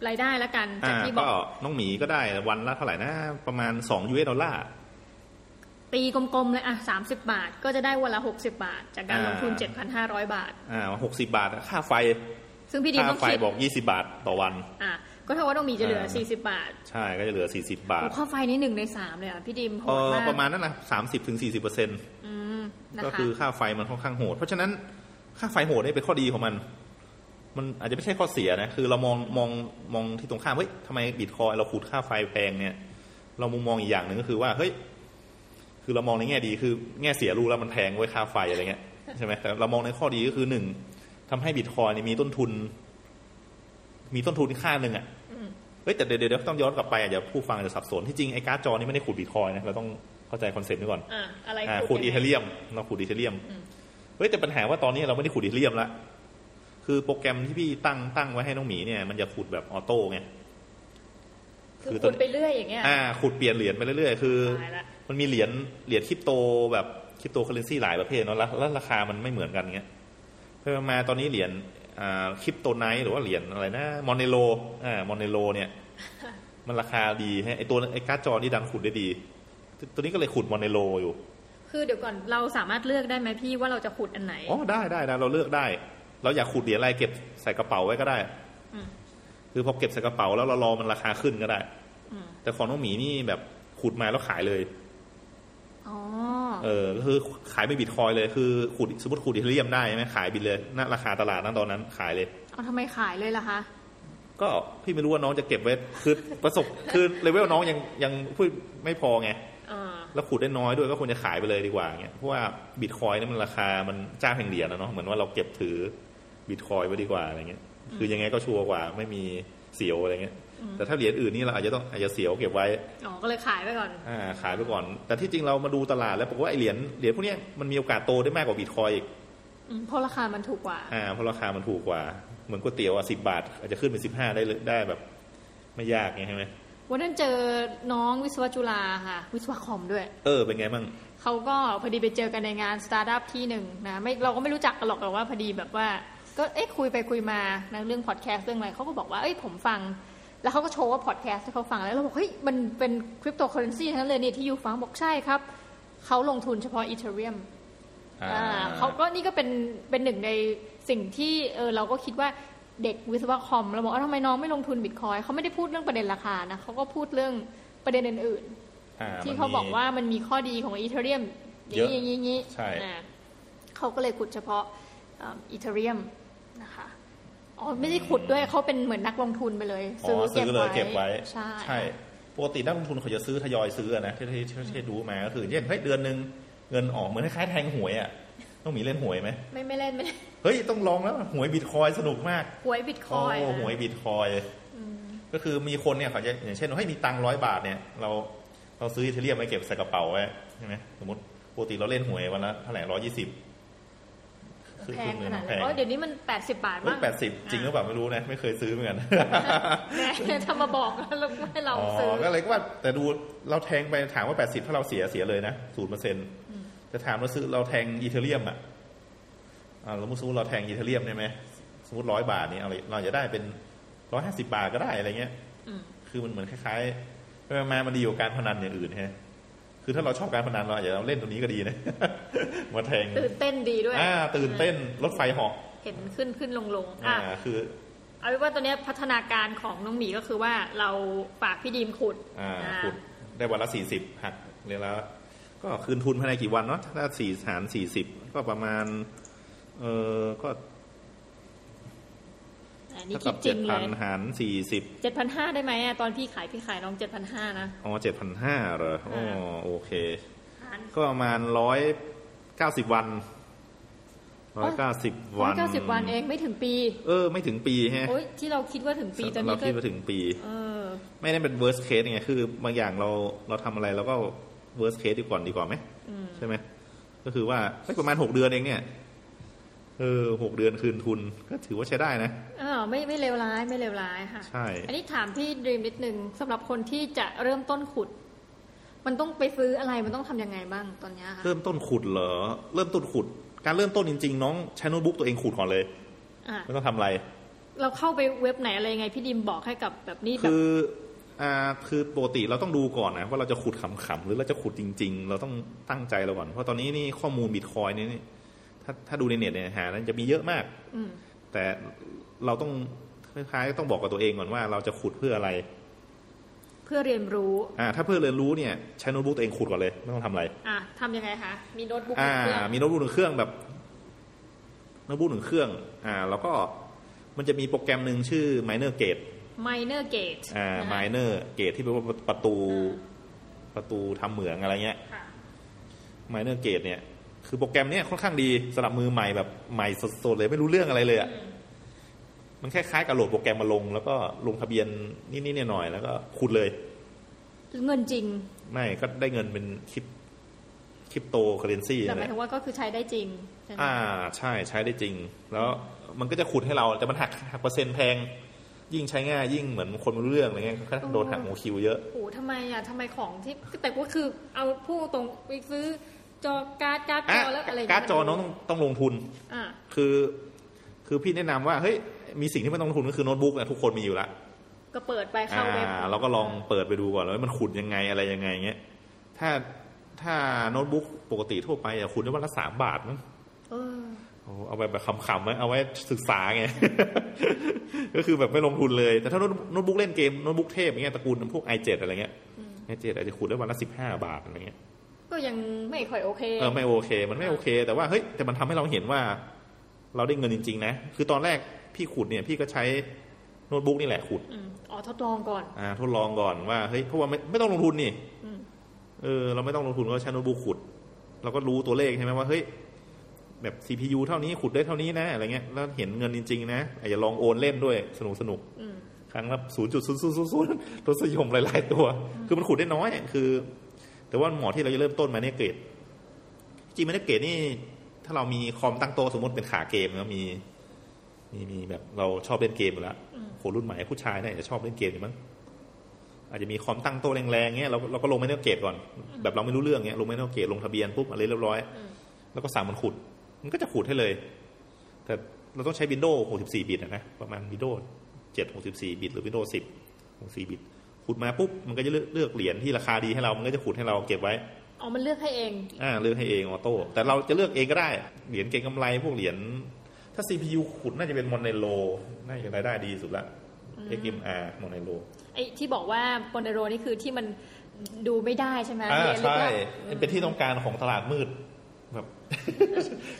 รายได้แล้วกันจากอ่าที่บก็อกน้องหมีก็ได้วันละเท่าไหร่นะ ประมาณสองยูเอสดอลลาร์ตีกลมๆเลยอะสามสิบาท ก็จะได้วันละหกสิบาท จากการอ่าลงทุนเจ็ดพันห้าร้อยบาท อ่าหกสิบาทอะค่าไฟ ซึ่งพี่ดีมค่าต้องไฟคิดบอกยี่สิบาทต่อวัน อะก็เท่าว่าต้องมีจะเหลืออ่าสี่สิบาท ใช่ก็จะเหลือสี่สิบาทโอ้ค่าไฟนี่หนึ่งในสามเลยอะพี่ดีมโหเอดอมากประมาณนั้นนะสามสิบถึงสี่สิบเปอร์เซ็นอืมนะก็คะคือค่าไฟมันค่อนข้างโหด เพราะฉะนั้นค่าไฟโหดนี่เป็นข้อดีของมัน มันอาจจะไม่ใช่ข้อเสียนะ คือเรามองมองมองที่ตรงข้ามเฮ้ยทำไมบิตคอยเราขุดค่าไฟแพงเนี่ย เรามุมมองอีกอย่างหนึ่งก็คือว่าเฮ้ยคือเรามองในแง่ดีคือแง่เสียรู้แล้วมันแพงไว้ยค่าไฟอะไรเงี้ยใช่ไหมแต่เรามองในข้อดีก็คือหนึ่งทำให้บิตคอยนี่มีต้นทุน มีต้นทุนค่าหนึ่งอะอืมเฮ้ยแต่เดี๋ยวเดี๋ยวต้องย้อนกลับไปอาจจะผู้ฟังอาจจะสับสนที่จริงไอ้การ์ดจอนี่ไม่ได้ขุดบิตคอยนะเราต้องเข้าใจ concept นี้ก่อนอะอะไรอ่าพูขุด Ethereum เราขุด Ethereum อืมเฮ้ยแต่ปัญหาว่าตอนนี้เราไม่ได้ขุด Ethereum ละ คือโปรแกรมที่พี่ตั้งตั้งไว้ให้น้องหมีเนี่ยมันจะขุดแบบ auto ไงคือคือตอนณ ขุดไปเรื่อยอย่างเงี้ยอ่าขุดเปลี่ยนเหรียญไปเรื่อยๆ คือตายละมันมีเหรียญเหรียญคริปโตแบบคริปโตเคอเรนซีหลายประเภทเนาะแล้วแล้วราคามันไม่เหมือนกันเงี้ยเพิ่มมาตอนนี้เหรียญอ่า CryptoNight หรือว่าเหรียญอะไรนะ Monero อ่า Monero เนี่ย มันราคาดีฮะไอตัวไอการ์ดจอนี่ดันขุดได้ดี ตัวนี้ก็เลยขุด Monero อยู่ คือเดี๋ยวก่อนเราสามารถเลือกได้ไหมพี่ว่าเราจะขุดอันไหนอ๋อได้ได้ได้เราเลือกได้ เราอยากขุดเหรียญอะไรเก็บใส่กระเป๋าไว้ก็ได้อืมคือพอเก็บใส่กระเป๋าแล้วเรารอมันราคาขึ้นก็ได้อืมแต่ของน้องหมีนี่แบบขุดมาแล้วขายเลยอ๋อเออก็คือขายไปบิตคอยเลยคือขุดสมมติขุด Ethereum ได้ใช่ไหมขายบิตเลยณราคาตลาดนั้นตอนนั้นขายเลยเอาทำไมขายเลยล่ะคะก็พี่ไม่รู้ว่าน้องจะเก็บไว้คือประสบคือเลเวลน้องยังยังพูดไม่พอไงอ่าแล้วขุดได้น้อยด้วยก็ควรจะขายไปเลยดีกว่าเงี้ยเพราะว่าบิตคอยนี่มันราคามันเจ้าแห่งเหรียญนะเนาะเหมือนว่าเราเก็บถือ บิตคอยไว้ดีกว่าอะไรเงี้ย คือยังไงก็ชัวร์กว่าไม่มีเสียวอะไรเงี้ย แต่ถ้าเหรียญอื่นนี่เราอาจจะต้องอาจจะเสียวเก็บไว้ อ๋อ ก็เลยขายไปก่อน อ่า ขายไปก่อน แต่ที่จริงเรามาดูตลาดแล้วบอกว่าไอเหรียญเหรียญพวกเนี้ยมันมีโอกาสโตได้มากกว่าบิตคอยอีกอืมเพราะราคามันถูกกว่า อ่า เพราะราคามันถูกกว่า เหมือนก๋วยเตี๋ยวอะสิบาท อาจจะขึ้นเป็นสิบห้าได้เลยได้แบบ ไม่ยากไงใช่ไหมวันนั้นเจอน้องวิศวจุฬาค่ะ วิศวคอมด้วย เออ เป็นไงบ้างเขาก็พอดีไปเจอกันในงานสตาร์ทอัพที่หนึ่งนะไม่เราก็ไม่รู้จักกันหรอกแต่ว่าพอดีแบบว่า ก็เอ๊ะคุยไปคุยมานะเรื่องพอดแคสต์เรื่องอะไรเขาก็บอกว่าเอ้ยผมฟัง แล้วเขาก็โชว์ว่าพอดแคสต์ที่เขาฟังแล้วเราบอกเฮ้ยมันเป็นคริปโตเคอเรนซีทั้งนั้นเลยเนี่ยที่ you ฟังบอกใช่ครับเขาลงทุนเฉพาะ Ethereum อ่าอ่าเขาก็นี่ก็เป็นเป็นหนึ่งในสิ่งที่เออเราก็คิดว่าเด็กวิศวะคอมเราบอกว่าทำไมน้องไม่ลงทุนบิตคอยเขาไม่ได้พูดเรื่องประเด็นราคานะเขาก็พูดเรื่องประเด็นอื่นอ่าๆที่มันเขามีบอกว่ามันมีข้อดีของ Ethereum อย่างเยอะนี้อย่างนี้อย่างนี้ใช่อ่าเขาก็เลยขุดเฉพาะ Ethereum นะคะอ๋อไม่ได้ขุดด้วยเขาเป็นเหมือนนักลงทุนไปเลยอ๋อซื้อเลยเก็บไว้ใช่ใช่ปกตินักลงทุนเขาจะซื้อทยอยซื้ออะนะที่ที่ที่ที่ดูมาก็คือเช่นเฮ้ยเดือนหนึ่งเงินออกเหมือนคล้ายๆแทงหวยอะต้องมีเล่นหวยไหมไม่ไม่เล่นไม่เล่นเฮ้ยต้องลองแล้วหวยบิตคอยสนุกมากหวยบิตคโอ้อยหวยบิตคอยก็คือมีคนเนี่ยเขาจะอย่างเช่นว่าให้ยมีตังร้อยบาทเนี่ย เราเราซื้ออีเทเรียมไว้เก็บใส่กระเป๋าไว้ใช่ไหมสมมติปกติเราเล่นหวยวันละเท่าไหร่ร้อยยี่สิบ แพงขนาดนั้นอ๋อเดี๋ยวนี้มันแปดสิบบาทเฮ้ยมั้งแปดสิบจริงหรือเปล่าไม่รู้นะ ไม่เคยซื้อเหมือนกันแหม่ทำมาบอกแล้วให้เราอ๋อซื้อก็เลยก็ว่า แต่ดูเราแทงไปถามว่า 80 ถ้าเราเสียเสียเลยนะศูนย์เปอร์เซ็นต์จะถามเราซื้อเราแทง Ethereum อะอ่าเราสมมติเราแทง Ethereum ใช่ไหมสมมติร้อยบาทเนี่ยเราเราจะได้เป็นร้อยห้าสิบบาทก็ได้อะไรเงี้ยอืมคือมันเหมือนคล้ายๆไปมามันดีกว่าการพนันอย่างอื่นฮะ คือถ้าเราชอบการพนันเราอาจจะเล่นตัวนี้ก็ดีนะมาแทงตื่นเต้นดีด้วยอ่าตื่นเต้นรถไฟเหาะเห็นขึ้นขึ้นลงลงอ่าอะคือเอาเป็นว่าตอนนี้พัฒนาการของน้องหมีก็คือว่าเราฝากพี่ดีมขุดอ่าอ่าขุดได้วันละสี่สิบหักเรียกแล้วก็คืนทุนภายในกี่วันเนาะถ้าสี่หารสี่สิบก็ประมาณ เออก็อั นนี้เท่าคิกัดบจริเจ็งดเลพันยหารสี่สิบเจ็ดพันห้าได้ไหมอะตอนพี่ขายพี่ขายน้องเจ็ดพันห้านะ อ๋อเจ็ดพันห้าเหรออ๋ออ่าโอเคหารก็ประมาณร้อยเก้าสิบวันร้อยเก้าสิบร้วัอยนเก้าสิบวันเองไม่ถึงปี เออ ไม่ถึงปีฮะโอ้ยที่เราคิดว่าถึงปีตอนเรานี้ก็คิดว่าถึงปีเออไม่ได้เป็น worst case ไงคือบางอย่างเราเราทำอะไรเราก็ worst case ดีก่อนดีกว่าไหมอืมใช่ไหมก็คือว่าเฮ้ยประมาณหกเดือนเองเนี่ย เออหกเดือนคืนทุนก็ถือว่าใช้ได้นะอ่าไม่ไม่เลวร้ายไม่เลวร้ายค่ะ ใช่ อันนี้ถามพี่ดีมนิดนึงสำหรับคนที่จะเริ่มต้นขุด มันต้องไปซื้ออะไรมันต้องทำยังไงบ้างตอนเนี้ยค่ะเริ่มต้นขุดเหรอ เริ่มต้นขุด การเริ่มต้นจริง ๆ น้องใช้โน้ตบุ๊กตัวเองขุดก่อนเลยอะไม่ต้องทำอะไร เราเข้าไปเว็บไหนอะไรยังไงพี่ดิมบอกให้กับแบบนี้แบบคืออ่าคือปกติเราต้องดูก่อนนะว่าเราจะขุดขำๆหรือเราจะขุดจริง ๆ เราต้องตั้งใจเราก่อนเพราะตอนนี้นี่ข้อมูลบิตคอยนี่นี่ ถ้าถ้าดูในเน็ตเนี่ยหานั้นจะมีเยอะมากอืมแต่เราต้องคล้ายๆต้องบอกกับตัวเองก่อนว่าเราจะขุดเพื่ออะไร เพื่อเรียนรู้อ่าถ้าเพื่อเรียนรู้เนี่ยใช้โน้ตบุ๊กตัวเองขุดก่อนเลยไม่ต้องทำอะไรอะทำยังไงคะมีโน้ตบุ๊กอ่าเครื่องมีโน้ตบุ๊กหนึ่งเครื่องแบบโน้ตบุ๊กหนึ่งเครื่อง อ่า แล้วก็มันจะมีโปรแกรมหนึ่งชื่อ Miner Gate Miner Gate อ่า Miner Gate ที่แปลว่าประตู ประตูทำเหมืองอะไรเงี้ยค่ะ Miner Gate เนี่ย คือโปรแกรมเนี้ยค่อนข้างดีสำหรับมือใหม่แบบใหม่สดๆเลยไม่รู้เรื่องอะไรเลยอะมันคล้ายๆกับโหลดโปรแกรมมาลง แล้วก็ลงทะเบียนนิดๆหน่อยๆแล้วก็ขุดเลยเงินจริง ไม่ก็ได้เงินเป็นคริปคริปโตเคอเรนซีแต่นั่นหแหมายละถึงว่าก็คือใช้ได้จริงใช่ไหมอ่าใช่ใช้ได้จริง แล้วมันก็จะขุดให้เราแต่มันหักหักเปอร์เซ็นต์แพง ยิ่งใช้ง่ายยิ่งเหมือนคนไม่รู้เรื่องอะไรเงี้ยก็โดนหักหัวคิวเยอะโอ้โหทำไมอะทำไมของที่แต่ก็คือเอาผู้ตรงไปซื้อ จอการ์ดการ์ดจอะอแล้วอะไรย่งเงี้ยการ์ดจอน้องต้องต้องลงทุนอะคือ คือพี่แนะนำว่าเฮ้ยมีสิ่งที่ไม่ต้องลงทุนก็คือโน้ตบุ๊กนะทุกคนมีอยู่ละก็เปิดไปอ่าเข้าเว็บเราก็ลองเปิดไปดูก่อนแล้วามันขุดยังไงอะไรยังไงเงี้ยถ้าถ้าโน้ตบุ๊กปกติทั่วไปอะขุดได้วันละสามบาทมั้งเออโอ้เอาไปแบบขำๆนะเอาไว้ศึกษาไง ก็คือแบบไม่ลงทุนเลย แต่ถ้าโน้ตโน้ตบุ๊กเล่นเกมโน้ตบุ๊กเทพอย่างเงี้ยตระกูลพวก i7 อะไรเงี้ย i7 อาจจะขุดได้วันละสิบห้าบาทอะไรเงี้ย ก็ยังไม่ค่อยโอเคเออไม่โอเค มันไม่โอเค แต่ว่าเฮ้ยแต่มันทำให้เราเห็นว่า เราได้เงินจริง ๆ นะ คือตอนแรกพี่ขุดเนี่ย พี่ก็ใช้โน้ตบุ๊กนี่แหละขุดอืมอ๋อทดลองก่อนอ่าทดลองก่อนว่าเฮ้ยเพราะว่าไม่ไม่ต้องลงทุนนี่อืมเออ เราไม่ต้องลงทุนก็ใช้โน้ตบุ๊กขุด เราก็รู้ตัวเลขใช่ไหมว่าเฮ้ยแบบ CPU เท่านี้ขุดได้เท่านี้นะอะไรเงี้ยแล้วเห็นเงินจริง ๆ นะอาจจะลองโอนเล่นด้วยสนุกสนุกอืมครั้งละศูนย์จุดศูนย์ศูนย์ศูนย์ทศยมหลาย ๆ ตัว คือมันขุดได้น้อย คือ แต่ว่าหมอที่เราจะเริ่มต้นมาเนี่ยเกรดจริงๆมันเนี่ยเกรดนี่ ถ้าเรามีคอมตั้งโต๊ะสมมติเป็นขาเกมแล้วมี มีมีแบบเราชอบเล่นเกมอยู่แล้วคนรุ่นใหม่ผู้ชายเนี่ยจะชอบเล่นเกมอยู่มั้งอาจจะมีคอมตั้งโต๊ะแรงๆเงี้ยเราเราก็ลงไม่เนเกรดก่อน แบบเราไม่รู้เรื่องเงี้ยลง Miner Gate ลงทะเบียนปุ๊บอะไรเรียบร้อย แล้วก็สั่งมันขุด มันก็จะขุดให้เลย แต่เราต้องใช้ Windows 64 บิตอะนะประมาณ Windows 7 64 บิตหรือ Windows 10 64 บิต ขุดมาปุ๊บมันก็จะเลือกเลือกเหรียญที่ราคาดีให้เรา มันก็จะขุดให้เราเก็บไว้อ๋อมันเลือกให้เอง อ่าเลือกให้เอง auto แต่เราจะเลือกเองก็ได้เหรียญเก็งกำไรพวกเหรียญถ้า CPU ขุดน่าจะเป็น Monero น่าจะรายได้ดีสุดละ XMR Moneroไอ้ที่บอกว่าบนเดโรนี่คือที่มันดูไม่ได้ใช่ไหมอ่าเหรียญลึกใช่ลับเป็นที่ต้องการของตลาดมืดแบบ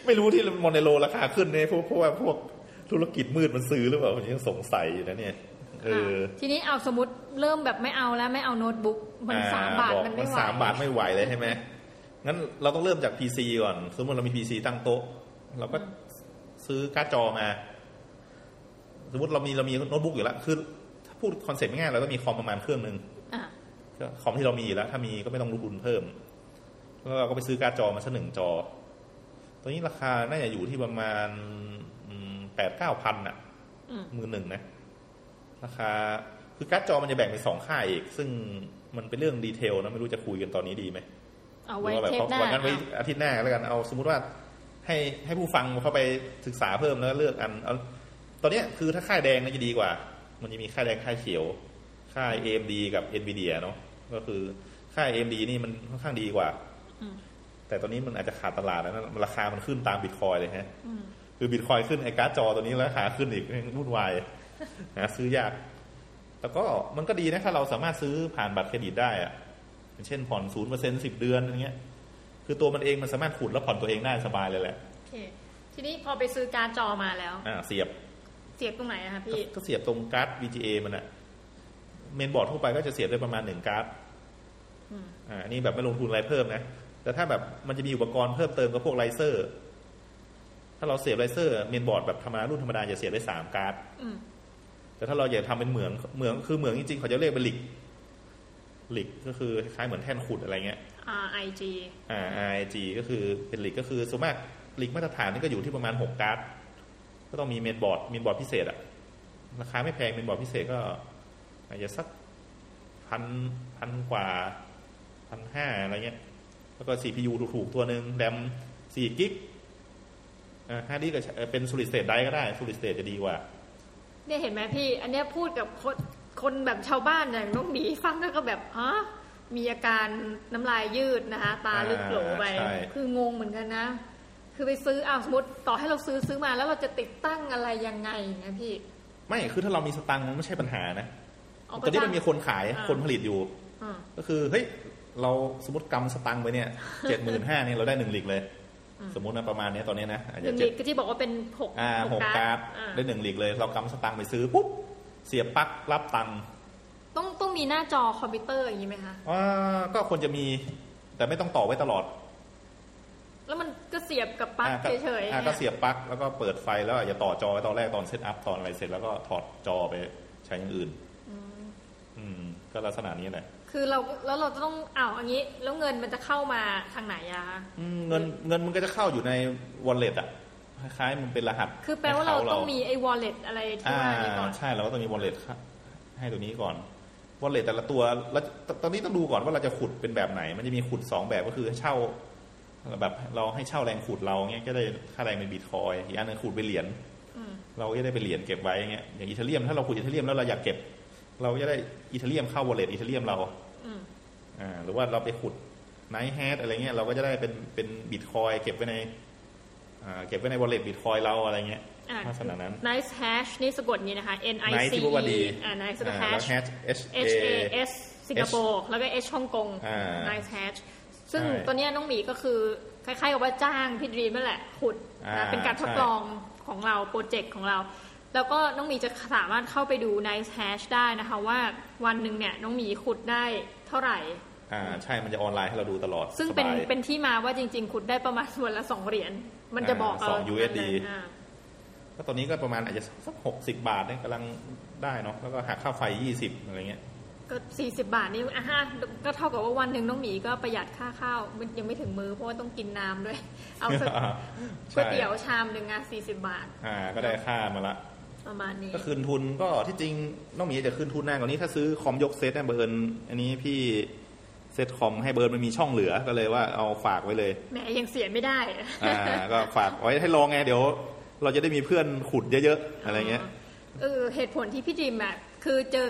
ไม่รู้ที่มอนเนโลราคาขึ้นเนี่ยเพราะเพราะว่าพวกธุรกิจมืดมันซื้อหรือเปล่าผมยังสงสัยอยู่นะเนี่ย เออค่ะทีนี้เอาสมมติเริ่มแบบไม่เอาแล้วไม่เอาโน้ตบุ๊กมันสามบาทอกมันไม่มันไหวสามบาทไม่ไหวเลยใช่ไหมงั้นเราต้องเริ่มจาก PC ก่อน สมมติเรามี PC ตั้งโต๊ะ เราก็ซื้อการ์ดจอมา สมมติเรามีเรามีโน้ตบุ๊กอยู่แล้ว คือถ้าพูด concept ง่ายๆเราต้องมีคอมประมาณเครื่องหนึ่งอะก็คอมที่เรามีอยู่แล้ว ถ้ามีก็ไม่ต้องลงทุนเพิ่ม แล้วเราก็ไปซื้อการ์ดจอมาสักหนึ่งจอ ตัวนี้ราคาน่าจะอยู่ที่ประมาณแปดเก้าพันอะอืมมือหนึ่งนะ ราคา คือการ์ดจอมันจะแบ่งเป็นสองค่ายอีก ซึ่งมันเป็นเรื่อง detail นะไม่รู้จะคุยกันตอนนี้ดีไหมเอาหรืไว้อว่าแบบเทปหน้าวันนั้นไว้อะอาทิตย์หน้าแล้วกันเอาสมมุติว่าให้ให้ผู้ฟังเขาไปศึกษาเพิ่มแล้วเลือกอันเอาตอนเนี้ยคือถ้าค่ายแดงน่าจะดีกว่า มันจะมีค่ายแดงค่ายเขียว ค่าย AMD กับ NVIDIA เนาะก็คือค่าย AMD นี่มันค่อนข้างดีกว่าอืมแต่ตอนนี้มันอาจจะขาดตลาดแล้วนะราคามันขึ้นตามบิตคอยเลยฮะอืมคือบิตคอยขึ้นไอ้การ์ดจอตัวนี้แล้วราคาขึ้นอีกวุ่นวาย หาซื้อยากแต่ก็มันก็ดีนะถ้าเราสามารถซื้อผ่านบัตรเครดิตได้อะอย่างเช่นผ่อนศูนย์เปอร์เซ็นต์สิบเดือนอย่างเงี้ย คือตัวมันเองมันสามารถขุดแล้วผ่อนตัวเองได้สบายเลยแหละโอเคทีนี้พอไปซื้อการ์ดจอมาแล้ว อ่า เสียบ เสียบตรงไหนอะคะก็พี่ ก็เสียบตรงการ์ด VGA มันอะเมนบอร์ดทั่วไปก็จะเสียบได้ประมาณหนึ่งการ์ดอืมอ่าอันนี้แบบไม่ลงทุนอะไรเพิ่มนะ แต่ถ้าแบบมันจะมีอุปกรณ์เพิ่มเติมกับพวก riser ถ้าเราเสียบ riser เมนบอร์ดแบบธรรมดารุ่นธรรมดาจะเสียบได้สามการ์ดอืม แต่ถ้าเราอยากทำเป็นเหมืองเหมืองคือเหมืองจริงๆเขาจะเรียกเป็น rig rig ก็คือคล้ายๆเหมือนแท่นขุดอะไรเงี้ย R I G อ่า RIG ก็คือเป็น rig ก็คือส่วนมาก rig มาตรฐานนี่ก็อยู่ที่ประมาณหกการ์ดก็ต้องมีเมนบอร์ดเมนบอร์ดพิเศษอะราคาไม่แพงเมนบอร์ดพิเศษก็อาจจะสักพันพันกว่าพันห้าอะไรเงี้ย แล้วก็ CPU ถูกๆตัวหนึ่งแรมสี่กิ๊กอ่าห้าดิก็ใช้เอ่อเป็น solid state drive ก็ได้ solid state จะดีกว่า เนี่ยเห็นไหมพี่ อันเนี้ยพูดกับคนคนแบบชาวบ้านอย่างน้องหมีฟังแล้วก็แบบฮะมีอาการน้ำลายยืดนะคะ ตาลึกโหลไปใช่คืองงเหมือนกันนะ คือไปซื้ออ้าวสมมติต่อให้เราซื้อซื้อมาแล้วเราจะติดตั้งอะไรยังไงนะพี่ ไม่คือถ้าเรามีสตังค์มันไม่ใช่ปัญหานะเอาตอนนี้มันมีคนขายอ่าคนผลิตอยู่อ่าก็คือเฮ้ยเราสมมติกำสตังค์ไปเนี่ยเจ็ดหมื่นห้าเนี่ยเราได้หนึ่ง rig เลย สมมตินะประมาณเนี้ยตอนเนี้ยนะอาจหจะนึ่งเจ็ลิดกก็ที่บอกว่าเป็นหกอ่าหกการ์ดอ่าได้หนึ่ง rig เลย เรากำสตางค์ไปซื้อปุ๊บเสียบปลั๊กรับตังค์ต้องต้องมีหน้าจอคอมพิวเตอร์อย่างนี้ไหมคะอ่าก็ควรจะมีแต่ไม่ต้องต่อไว้ตลอด แล้วมันก็เสียบกับปลั๊กอ่าก็เฉยๆอ่าเนี่ก็ยเสียบปลั๊กแล้วก็เปิดไฟแล้วอย่าต่อจอไว้ตอนแรกตอน setup ตอนอะไรเสร็จแล้วก็ถอดจอไปใช้อย่างอื่น อืมก็ลักษณะนี้แหละ คือเราแล้วเราจะต้องอ้าวอันนี้ แล้วเงินมันจะเข้ามาทางไหนอะคะอืมเงินเงินมันก็จะเข้าอยู่ใน wallet อะคล้ายๆมันเป็นรหัส คือแปลว่าเราต้องมีไอ้ wallet อะไรที่อ่าว่านี้ก่อนใช่เราก็ต้องมี wallet ครับให้ตัวนี้ก่อน wallet แต่ละตัวแล้วตตอนนี้ต้องดูก่อนว่าเราจะขุดเป็นแบบไหน มันจะมีขุดสองแบบก็คือเช่าแบบเราให้เช่าแรงขุดเราเงี้ยก็ได้ค่าแรงเป็นบิตคอยอีกอันหนึงขุดเป็นเหรียญอืมเราก็จะได้เป็นเหรียญเก็บไว้เงี้ยอย่าง Ethereum ถ้าเราขุด Ethereum แล้วเราอยากเก็บ เราก็จะได้ Ethereum เข้า wallet Ethereum เราอืมอ่า หรือว่าเราไปขุด nice hash อะไรเงี้ยเราก็จะได้เป็นเป็นบิตคอยเก็บไว้ในอ่าเก็บไว้ใน wallet Bitcoin เราอะไรเงี้ยอ่าลักษณะนั้น nice hash นี่สะกดนี้นะคะ N I nice C ที่พูดว่าดีอ่า nice อ่า hash แล้ว hash H H A A S สิงคโปร์แล้วก็ H ฮ่องกงอ่า nice hash ซึ่งใช่ตัวเนี้ยน้องหมีก็คือคล้ายๆกับว่าจ้างพี่ดรีมนั่นแหละขุดอ่านะเป็นการทดใช่ลองของเราโปรเจกต์ของเรา แล้วก็น้องหมีจะสามารถเข้าไปดู nice hash ได้นะคะว่าวันหนึ่งเนี่ยน้องหมีขุดได้ เท่าไหร่อ่าใช่มันจะออนไลน์ให้เราดูตลอด ซึ่งเป็นสบายเป็นที่มาว่าจริง ๆ ขุดได้ประมาณวันละสองเหรียญมันจะบอกอ่าสองเรา USD อ่าก็ตอนนี้ก็ประมาณอาจจะสักหกสิบาทเนี่ยกำลังได้เนาะแล้วก็หักค่าไฟยี่สิบอะไรเงี้ยก็สี่สิบาทนี่อะฮะก็เท่ากับว่าวันหนึ่งน้องหมีก็ประหยัดค่าข้าวมันยังไม่ถึงมือเพราะว่าต้องกินน้ำด้วย เอาสักก๋วยใช่เตี๋ยวชามหนึ่งอะสี่สิบาท อ่า ก็ได้ค่ามาละ ประมาณนี้ก็คืนทุนก็ที่จริงน้องหมีจะคืนทุนนานกว่านี้ถ้าซื้อคอมยกเซตเนี่ยเบิร์นอันนี้พี่เซตคอมให้เบิร์นมันมีช่องเหลือก็เลยว่าเอาฝากไว้เลยแหมยังเสียไม่ได้อ่าก็ฝากไว้ให้ลองไงเดี๋ยว เราจะได้มีเพื่อนขุดเยอะๆอะไรเงี้ยเออเหตุผลที่พี่ดิมอะคือเจอ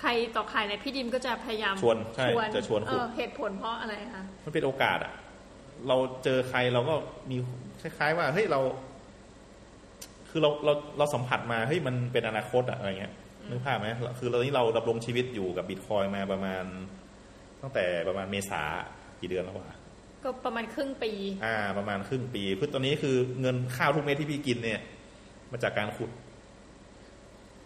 ใครต่อใครเนี่ยพี่ดิมก็จะพยายามชวนใช่จะชวนเอขุดอเหตุผลเพราะอะไรคะมันเป็นโอกาสอะเราเจอใครเราก็มีคล้ายๆว่าเฮ้ยเรา คือเราเราเราสัมผัสมาเฮ้ยมันเป็นอนาคตอะอะไรเงี้ยนึกภาพไหมคือตอนนี้เราดำรงชีวิตอยู่กับบิตคอยมาประมาณ ตั้งแต่ประมาณเมษากี่เดือนแล้ววะก็ประมาณครึ่งปี อ่า ประมาณครึ่งปีเพื่อตอนนี้คือเงินข้าวทุกเม็ดที่พี่กินเนี่ย มาจากการขุด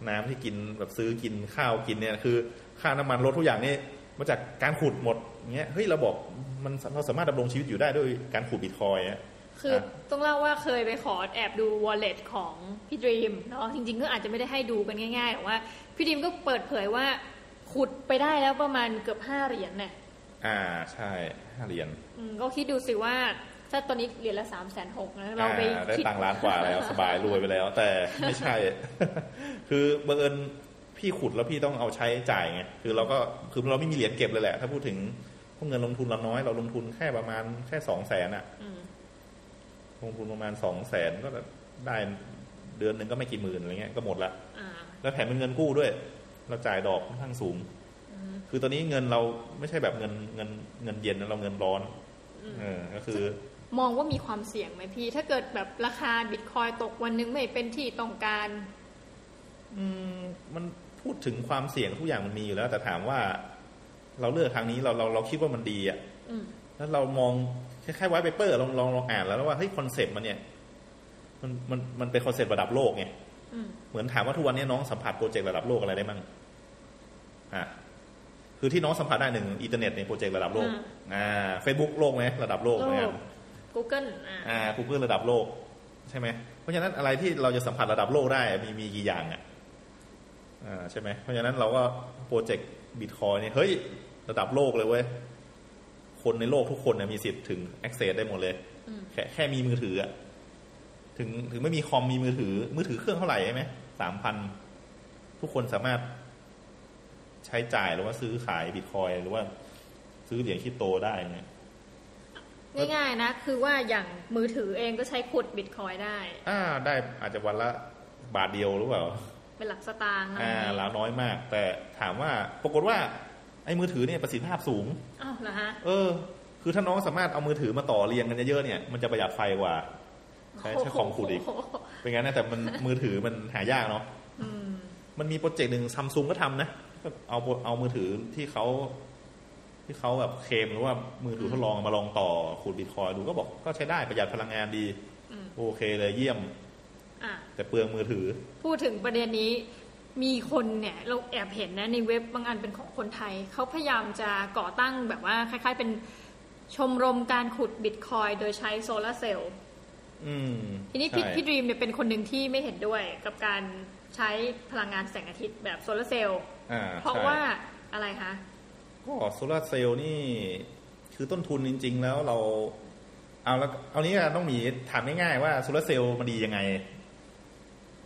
น้ำที่กินแบบซื้อกินข้าวกินเนี่ย คือ ค่าน้ำมันรถทุกอย่างนี่มาจากการขุดหมดเงี้ยเฮ้ยเราบอกมันเราสามารถดำรงชีวิตอยู่ได้ด้วยการขุดบิตคอยน์อะ คือต้องเล่าว่าเคยไปขอแอบดู wallet ของพี่ดรีมเนาะจริงๆก็อาจจะไม่ได้ให้ดูกันง่ายๆแต่ว่าพี่ดรีมก็เปิดเผยว่าขุดไปได้แล้วประมาณเกือบห้าเหรียญเนี่ยอ่าใช่ห้าเหรียญอืมก็คิดดูสิว่าถ้าตอนนี้เหรียญละสามแสนหกนะเราไปอ่าได้คิดตังค์ล้านกว่าแล้วสบายรวยไปแล้ว แต่ไม่ใช่ คือบังเอิญพี่ขุดแล้วพี่ต้องเอาใช้จ่ายไงคือเราก็คือเราไม่มีเหรียญเก็บเลยแหละ ถ้าพูดถึงพวกเงินลงทุนเราน้อยเราลงทุนแค่ประมาณแค่สองแสนอะอืม ลงทุนประมาณสองแสนก็ได้เดือนหนึ่งก็ไม่กี่หมื่นอะไรเงี้ยก็หมดละอ่าแล้วแถมเป็นเงินกู้ด้วย เราจ่ายดอกค่อนข้างสูง คือตอนนี้เงินเราไม่ใช่แบบเงินเงินเงินเย็นนะเราเงินร้อนเออก็คือ มองว่ามีความเสี่ยงไหมพี่ ถ้าเกิดแบบราคาบิตคอยตกวันหนึ่งไม่เป็นที่ต้องการ อืมมันพูดถึงความเสี่ยงทุกอย่างมันมีอยู่แล้ว แต่ถามว่า เราเลือกทางนี้เราเราเราคิดว่ามันดีอะอืมแล้วเรามอง คล้ายๆ white paper ลองลองลองอ่านแล้วว่าเฮ้ย concept มันเนี่ย มันมันมันเป็น concept ระดับโลกไงอืมเหมือนถามว่าทุกวันนี้น้องสัมผัส project ระดับโลกอะไรได้บ้างอะคือที่น้องสัมผัสได้หนึ่งอินเทอร์เน็ตในโปรเจกต์ระดับโลกอืมอ่าเฟซบุ๊กโลกไหมระดับโลกโลกเหมือนกัน Google อ่าอ่า Google ระดับโลก ใช่ไหมเพราะฉะนั้นอะไรที่เราจะสัมผัสระดับโลกได้อะมีมีกี่อย่างอะอ่าใช่ไหมเพราะฉะนั้นเราก็โปรเจกต์บิตคอยน์เนี่ยเฮ้ยระดับโลกเลยเว้ย คนในโลกทุกคนเนี่ยมีสิทธิ์ถึง access ได้หมดเลยอืมแค่แค่มีมือถืออะถึงถึงไม่มีคอมมีมือถือ มือถือเครื่องเท่าไหร่ใช่ไหมสามพันทุกคนสามารถใช้จ่ายหรือว่าซื้อขายบิตคอยหรือว่าซื้อเหรียญคริปโตได้เนี่ยง่ายๆนะ คือว่าอย่างมือถือเองก็ใช้ขุดบิตคอยได้ อ่า ได้อาจจะวันละบาทเดียวหรือเปล่า เป็นหลักสตางค์อะไรอ่าอย่างแล้งี้วน้อยมาก แต่ถามว่าปรากฏว่าไอ้มือถือเนี่ยประสิทธิภาพสูงอ้าวเหรอฮะเออ คือถ้าน้องสามารถเอามือถือมาต่อเรียงกันเยอะๆเนี่ย มันจะประหยัดไฟกว่า ใช้ใช้ของขุดอีกโโหเป็นงั้นนะแต่มันมือถือมันหายากเนาะอืมมันมีโปรเจกต์หนึ่งซัมซุงก็ทำนะก็เอาเอามือถือที่เขาที่เขาแบบเคลมหรือว่ามือถือทดลองเอามาลองต่อขูดบิตคอยดูก็บอกก็ใช้ได้ประหยัดพลังงานดีอืมโอเคเลยเยี่ยมอะแต่เปลืองมือถือ พูดถึงประเด็นนี้ มีคนเนี่ยเราแอบเห็นนะในเว็บบางอันเป็นของคนไทย เขาพยายามจะก่อตั้งแบบว่าคล้าย ๆ เป็นชมรมการขุดบิตคอยน์โดยใช้โซลาร์เซลล์อืมทีนี้พี่ใช่พี่ดรีมเนี่ยเป็นคนหนึ่งที่ไม่เห็นด้วยกับการใช้พลังงานแสงอาทิตย์แบบโซลาร์เซลล์อ่าเพราะใช่ว่าอะไรคะก็โซลาร์เซลล์นี่ คือต้นทุนจริง ๆ แล้วเรา เอาแล้วเอานี้กันต้องมีถามง่ายๆว่าโซลาร์เซลล์มันดียังไง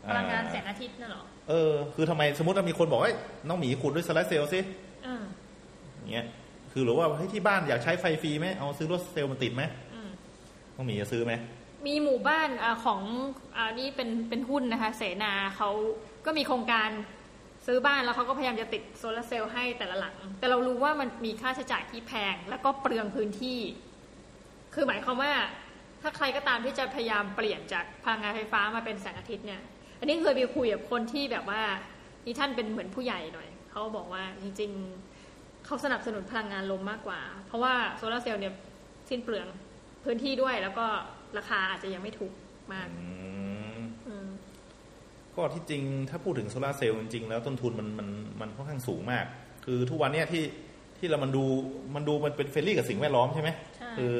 พลังงานแสงอาทิตย์น่ะเหรอ เออ คือทำไมสมมติว่ามีคนบอกว่าเอ้ยน้องหมีขุดด้วยโซลาร์เซลล์สิอืมอย่างเงี้ย คือหรือว่าเฮ้ยที่บ้านอยากใช้ไฟฟรีไหมเอาซื้อโซลาร์เซลล์มาติดไหมอืมน้องหมีจะซื้อไหมมีหมู่บ้านอาของอานี่เป็นเป็นหุ้นนะคะ เสนาเขาก็มีโครงการซื้อบ้านแล้วเขาก็พยายามจะติดโซลาร์เซลล์ให้แต่ละหลัง แต่เรารู้ว่ามันมีค่าใช้จ่ายที่แพง แล้วก็เปลืองพื้นที่ คือหมายความว่า ถ้าใครก็ตามที่จะพยายามเปลี่ยนจากพลังงานไฟฟ้ามาเป็นแสงอาทิตย์เนี่ย อันนี้เคยไปคุยกับคนที่แบบว่านี่ท่านเป็นเหมือนผู้ใหญ่หน่อยเขาบอกว่าจริง ๆเขาสนับสนุนพลังงานลมมากกว่า เพราะว่าโซลาร์เซลล์เนี่ยสิ้นเปลืองพื้นที่ด้วย แล้วก็ราคาอาจจะยังไม่ถูกมากอืมอืมก็ที่จริงถ้าพูดถึงโซลาร์เซลล์จริงๆแล้วต้นทุนมันมันมันค่อนข้างสูงมาก คือทุกวันเนี้ยที่ที่เรามันดูมันดูมันเป็น friendly กับสิ่งแวดล้อมใช่ไหมใช่คือ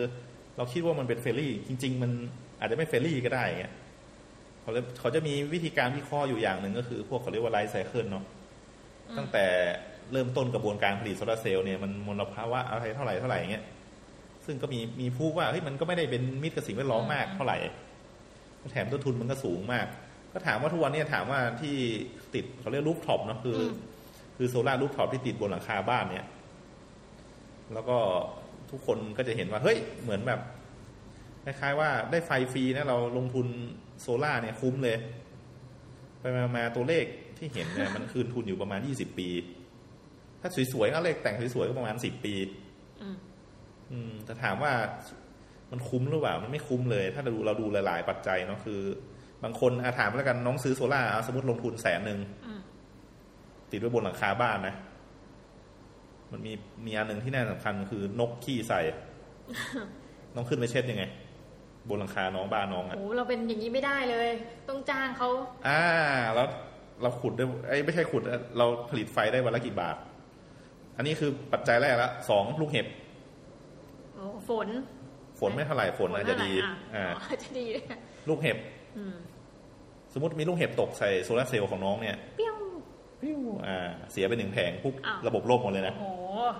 เราคิดว่ามันเป็น friendly จริง ๆ มันอาจจะไม่ friendly ก็ได้อย่างเงี้ย เขาเลยเขาจะมีวิธีการวิเคราะห์อยู่อย่างหนึ่งก็คือ พวกเขาเรียกว่า life cycle เนาะตั้งแต่เริ่มต้นกระบวนการผลิตโซลาร์เซลล์เนี่ยมันมลภาวะอะไรเท่าไหร่เท่าไหร่อย่างเงี้ยซึ่งก็มีมีพูดว่าเฮ้ยมันก็ไม่ได้เป็นมิตรกับสิ่งแวดล้อมมากเท่าไหร่แถมต้นทุนมันก็สูงมาก ก็ถามว่าทุกวันเนี้ยถามว่าที่ติดเขาเรียก rooftop เนาะคืออืมคือ solar rooftop ที่ติดบนหลังคาบ้านเนี่ย แล้วก็ทุกคนก็จะเห็นว่า เฮ้ย เหมือนแบบ คล้ายๆว่าได้ไฟฟรีนะเราลงทุนโซล่าร์เนี่ยคุ้มเลย ไปมามาตัวเลขที่เห็นเนี่ยมันคืนทุนอยู่ประมาณยี่สิบปี ถ้าสวยๆก็เลขแต่งสวยๆก็ประมาณสิบปีอืมอืมแต่ถามว่ามันคุ้มหรือเปล่า มันไม่คุ้มเลย ถ้าเราดูเราดูหลาย ๆ ปัจจัยเนาะคือ บางคนอาถามแล้วกันน้องซื้อโซล่าร์เอาสมมติลงทุนแสนหนึ่งอืมติดไว้บนหลังคาบ้านนะมันมีมีอันหนึ่งที่น่าสำคัญคือนกขี้ใส่ น้องขึ้นไปเช็ดยังไง บนหลังคาน้องบ้านน้องอะโอ้เราเป็นอย่างนี้ไม่ได้เลย ต้องจ้างเขาอ่า แล้วเราขุดได้ไอ้ยไม่ใช่ขุดนะเราผลิตไฟได้วันละกี่บาท อันนี้คือปัจจัยแรกละสองลูกเห็บโอ้ฝน ฝนไม่เท่าไหร่ฝนอาจจะดีฝนเท่าไหร่อ่าอะอาจจะดีเลยลูกเห็บอืมสมมติมีลูกเห็บตกใส่โซลาร์เซลล์ของน้องเนี่ยเปี้ยวปิ้วอ่า เสียไปหนึ่งแผงปุ๊บอ้าวระบบล่มหมดเลยนะโอ้โหอ่า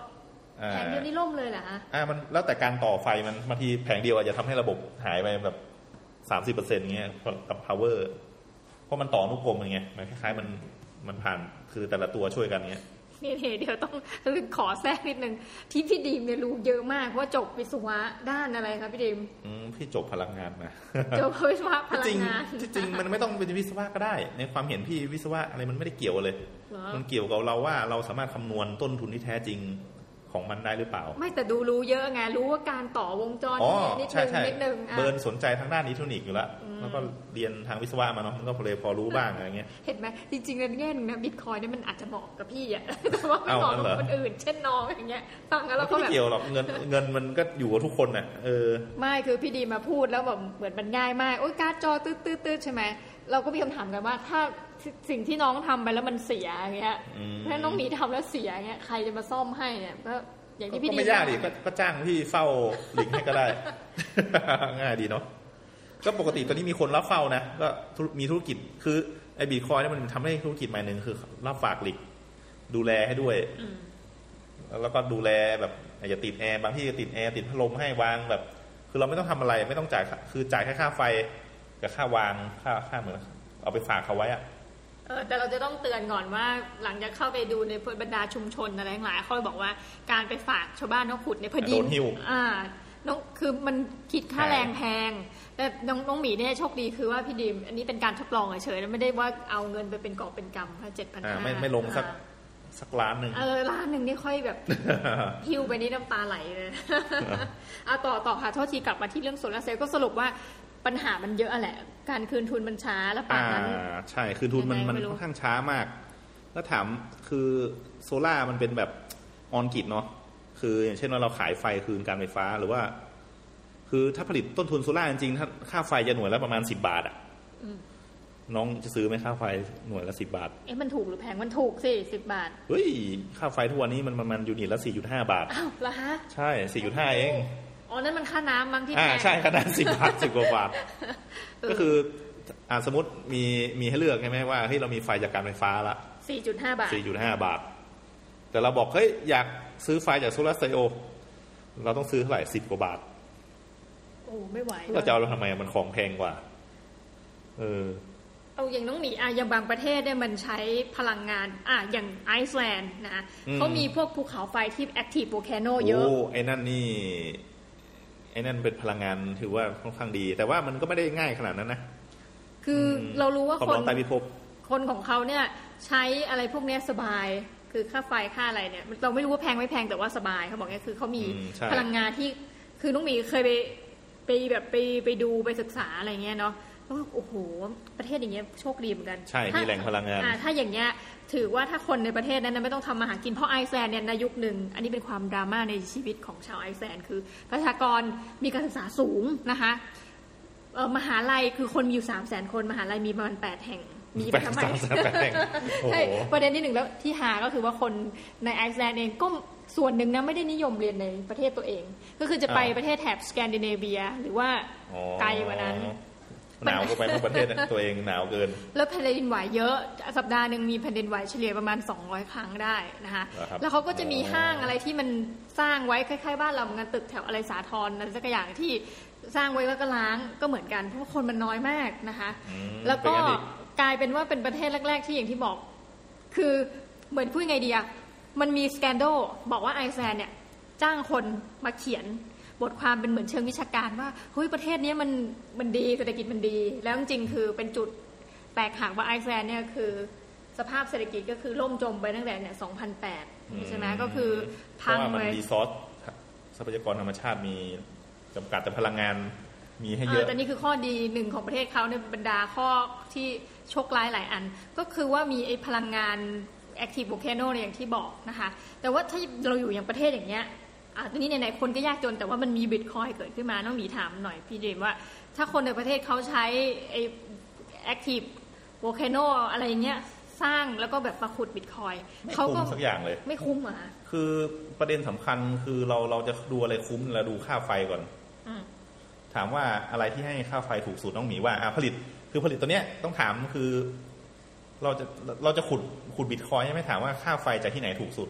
แผงเดียวนี่ล่มเลยเหรอฮะอ่ามันแล้วแต่การต่อไฟมันบางทีแผงเดียวอาจจะทำให้ระบบหายไปแบบสามสิบเปอร์เซ็นต์เงี้ยกับ power เพราะมันต่ออนุกรมไงมันคล้ายๆมันมันผ่านคือแต่ละตัวช่วยกันเงี้ยนี่เดี๋ยวต้องขอแทรกนิดนึงที่พี่ดีมเนี่ยรู้เยอะมากเพราะว่าจบวิศวะด้านอะไรครับพี่ดีมอืมพี่จบพลังงานมาจบวิศวะพที่ลัจริงงงานที่จริงมันไม่ต้องเป็นวิศวะก็ได้ ในความเห็นพี่วิศวะอะไรมันไม่ได้เกี่ยวเลยเหรอมันเกี่ยวกับเราว่าเราสามารถคำนวณต้นทุนที่แท้จริง ของมันได้หรือเปล่า ไม่แต่ดูรู้เยอะไงรู้ว่าการต่อวงจรอ๋อนิดใช่นึงใช่นิดนึงอะเบิร์นสนใจทางด้านอิเล็กทรอนิกส์อยู่แล้วแล้วก็เรียนทางวิศวะมาเนาะมันก็เลยพอรู้บ้างอะไรเงี้ยเห็นไหมจริงๆในแง่หนึงนะบิตคอยเนี่ยมันอาจจะเหมาะกับพี่อะแต่ว่าไม่เหมาะเอางั้กับนเหรอคนอื่น เช่นน้องอย่างเงี้ยฟังแล้วเราก็ก็ไม่แบบเกี่ยวหรอกเงินเงินมันก็อยู่กับทุกคนน่ะเออไม่คือพี่ดีมาพูดแล้วแบบเหมือนมันง่ายมากโอ๊ยการ์ดจอตืดตืดตืดใช่ไหมเราก็มีคำถามกันว่าถ้า สิ่งที่น้องทำไปแล้วมันเสียอย่างเงี้ยอืมถ้าน้องหมีทำแล้วเสียอย่างเงี้ยใครจะมาซ่อมให้เนี่ยก็อย่างที่พี่ก็ดีไม่ยากดิก็ก็จ้างพี่เฝ้าลิงก์ให้ก็ได้ ง่ายดีเนาะก็ปกติตอนนี้มีคนรับเฝ้านะก็ธุรมีธุรกิจคือไอ้บีคอยนี่ยมันทำให้ธุรกิจใหม่หนึ่งคือ รับฝากหลิกดูแลให้ด้วยอืมแล้วก็ดูแลแบบอย่าติดแอร์บางที่จะติดแอร์ติดพัดลมให้วางแบบ คือเราไม่ต้องทำอะไรไม่ต้องจ่ายค่าคือจ่ายแค่ค่าไฟกับค่าวางค่าค่าเหมือนเอาไปฝากเขาไว้อะ เออแต่เราจะต้องเตือนก่อนว่าหลังจากเข้าไปดูในบรรดาชุมชนอะไรทั้งหลายเขาบอกว่าการไปฝากชาวบ้านเขาขุดเนี่ยพอดีโดนหิ้วอ่าน้องคือมันคิดค่าแพงแรงแพงแต่น้องน้องหมีเนี่ยโชคดีคือว่าพี่ดิม อันนี้เป็นการทดลองเฉยๆแล้วไม่ได้ว่าเอาเงินไปเป็นกอบเป็นกำค่ะเจ็ดพันอ่าห้าไม่ไม่ลงสักสักล้านหนึ่งเออร้านหนึ่งนี่ค่อยแบบหิ้วไปนี่น้ำตาไหลเลยเอาต่อต่อค่ะโทษทีกลับมาที่เรื่องโซลาร์เซลล์ก็สรุปว่า ปัญหามันเยอะแหละ การคืนทุนมันช้าแล้วป่าอ่านนั้นใช่คือทุนมันยังไงมันไม่รู้ค่อนข้างช้ามาก แล้วถามคือโซล่ามันเป็นแบบออนกิจเนาะคืออย่างเช่นว่าเราขายไฟคืนการไฟฟ้าหรือว่า คือถ้าผลิตต้นทุนโซล่าจริงๆถ้าค่าไฟจะหน่วยละประมาณสิบาทอะน้องจะซื้อไหมค่าไฟหน่วยละสิบาท เอ๊ะมันถูกหรือแพงมันถูกสิสิบบาท เฮ้ย ค่าไฟทุกวันนี้มันประมาณยูนิตละสี่จุดห้าบาท อ้าวเหรอฮะ ใช่สี่จุดห้าเอง อ๋อ นั่นมันค่าน้ำมั้งที่อ่าแพงใช่ขนาดสิบบาทสิบกว่าบาทเออก็คืออ่าสมมติมีมีให้เลือกใช่ไหมว่าเฮ้ยเรามีไฟจากการไฟฟ้าละสี่จุดห้าบาท4.5บาท แต่เราบอกเฮ้ยอยากซื้อไฟจากโซลาร์เซลล์เราต้องซื้อเท่าไหร่สิบกว่าบาทโอ้ไม่ไหวเราจะเอาเราทำไมมันของแพงกว่า เออเอาอย่างน้องหมีอะอย่างบางประเทศเนี่ยมันใช้พลังงานอะอย่างไอซ์แลนด์นะอืมเขามีพวกภูเขาไฟที่แอคทีฟโวลแคนโนเยอะโอ้ไอ้นั่นนี่ ไอ้นั่นเป็นพลังงานถือว่าค่อนข้างดี แต่ว่ามันก็ไม่ได้ง่ายขนาดนั้นนะคือเรารู้ว่าความคนร้อนใต้พิภพคนของเขาเนี่ยใช้อะไรพวกเนี้ยสบาย คือค่าไฟค่าอะไรเนี่ยเราไม่รู้ว่าแพงไม่แพงแต่ว่าสบายเขาบอกเนี่ยคือเขามีอืมใช่พลังงานที่คือน้องหมีเคยไปไปแบบไปไปดูไปศึกษาอะไรเงี้ยเนาะแล้วโอ้โหประเทศอย่างเงี้ยโชคดีเหมือนกันใช่ถ้ามีแหล่งพลังงานอ่าถ้าอย่างเงี้ย ถือว่าถ้าคนในประเทศนั้นนะไม่ต้องทำมาหากินเพราะไอซ์แลนด์เนี่ยในยุคหนึ่ง อันนี้เป็นความดราม่าในชีวิตของชาวไอซ์แลนด์คือ ประชากรมีการศึกษาสูงนะคะเอ่อมหาลัยคือคนมีอยู่สามแสนคน มหาลัยมีประมาณแปดแห่งมีแปไปดทำไมสามแสนแปดแห่งโอ้โหใช่ประเด็นที่หนึ่งแล้วที่หาก็คือว่าคนในไอซ์แลนด์เองก็ส่วนหนึ่งนะไม่ได้นิยมเรียนในประเทศตัวเอง ก็คือจะไปอ่าประเทศแถบสแกนดิเนเวีย หรือว่าอ๋อไกลกว่านั้น หนาวก็ไปทั้งประเทศนะตัวเองหนาวเกิน แล้วแผ่นดินไหวเยอะสัปดาห์หนึ่งมีแผ่นดินไหวเฉลี่ยประมาณ 200 ครั้งได้นะคะเหรอครับแล้วเขาก็จะมีอ๋อห้างอะไรที่มันสร้างไว้คล้ายๆ บ้านเราเหมือนกันตึกแถวอะไรสาทรอะไรสักอย่างที่สร้างไว้แล้วก็ร้างก็เหมือนกันเพราะว่าคนมันน้อยมากนะคะอืมแล้วก็เป็นไงดิกลายเป็นว่าเป็นประเทศแรก ๆ ที่อย่างที่บอก คือเหมือนพูดไงดีอะมันมี scandal บอกว่าไอซ์แลนด์เนี่ยจ้างคนมาเขียน บทความเป็นเหมือนเชิงวิชาการว่าเฮ้ยประเทศเนี้ยมันมันดีเศรษฐกิจมันดี แล้วจริงๆคือเป็นจุดแตกหักว่าไอซ์แลนด์เนี่ยคือ สภาพเศรษฐกิจก็คือล่มจมไปตั้งแต่เนี่ย2008ใช่ไหมก็คือพังราะว่ามันเลย resourceทรัพยากรธรรมชาติมีจำกัดแต่พลังงานมีให้เอเยออะแต่นี่คือข้อดีหนึ่งของประเทศเขาในบรรดาข้อที่โชคร้ายหลายอัน ก็คือว่ามีไอ้พลังงาน active volcano เนี่ยอย่างที่บอกนะคะ แต่ว่าถ้าเราอยู่อย่างประเทศอย่างเงี้ย อะทีนี้ไหนๆคนก็ยากจนแต่ว่ามันมีบิตคอยเกิดขึ้นมาน้องหมีถามหน่อยพี่เดมว่า ถ้าคนในประเทศเขาใช้ไอ้ active volcano อะไรอย่างเงี้ยสร้างแล้วก็แบบมาขุดบิตคอยไม่เขาคุ้ก็มสักอย่างเลย ไม่คุ้มอะคือประเด็นสำคัญคือเราเราจะดูอะไรคุ้มเราดูค่าไฟก่อนอืมถามว่าอะไรที่ให้ค่าไฟถูกสุดน้องหมีว่าอะผลิต คือผลิตตัวเนี้ยต้องถามคือ เราจะเราจะขุดขุดบิตคอยน์ใช่ไหมถามว่าค่าไฟจากที่ไหนถูกสุด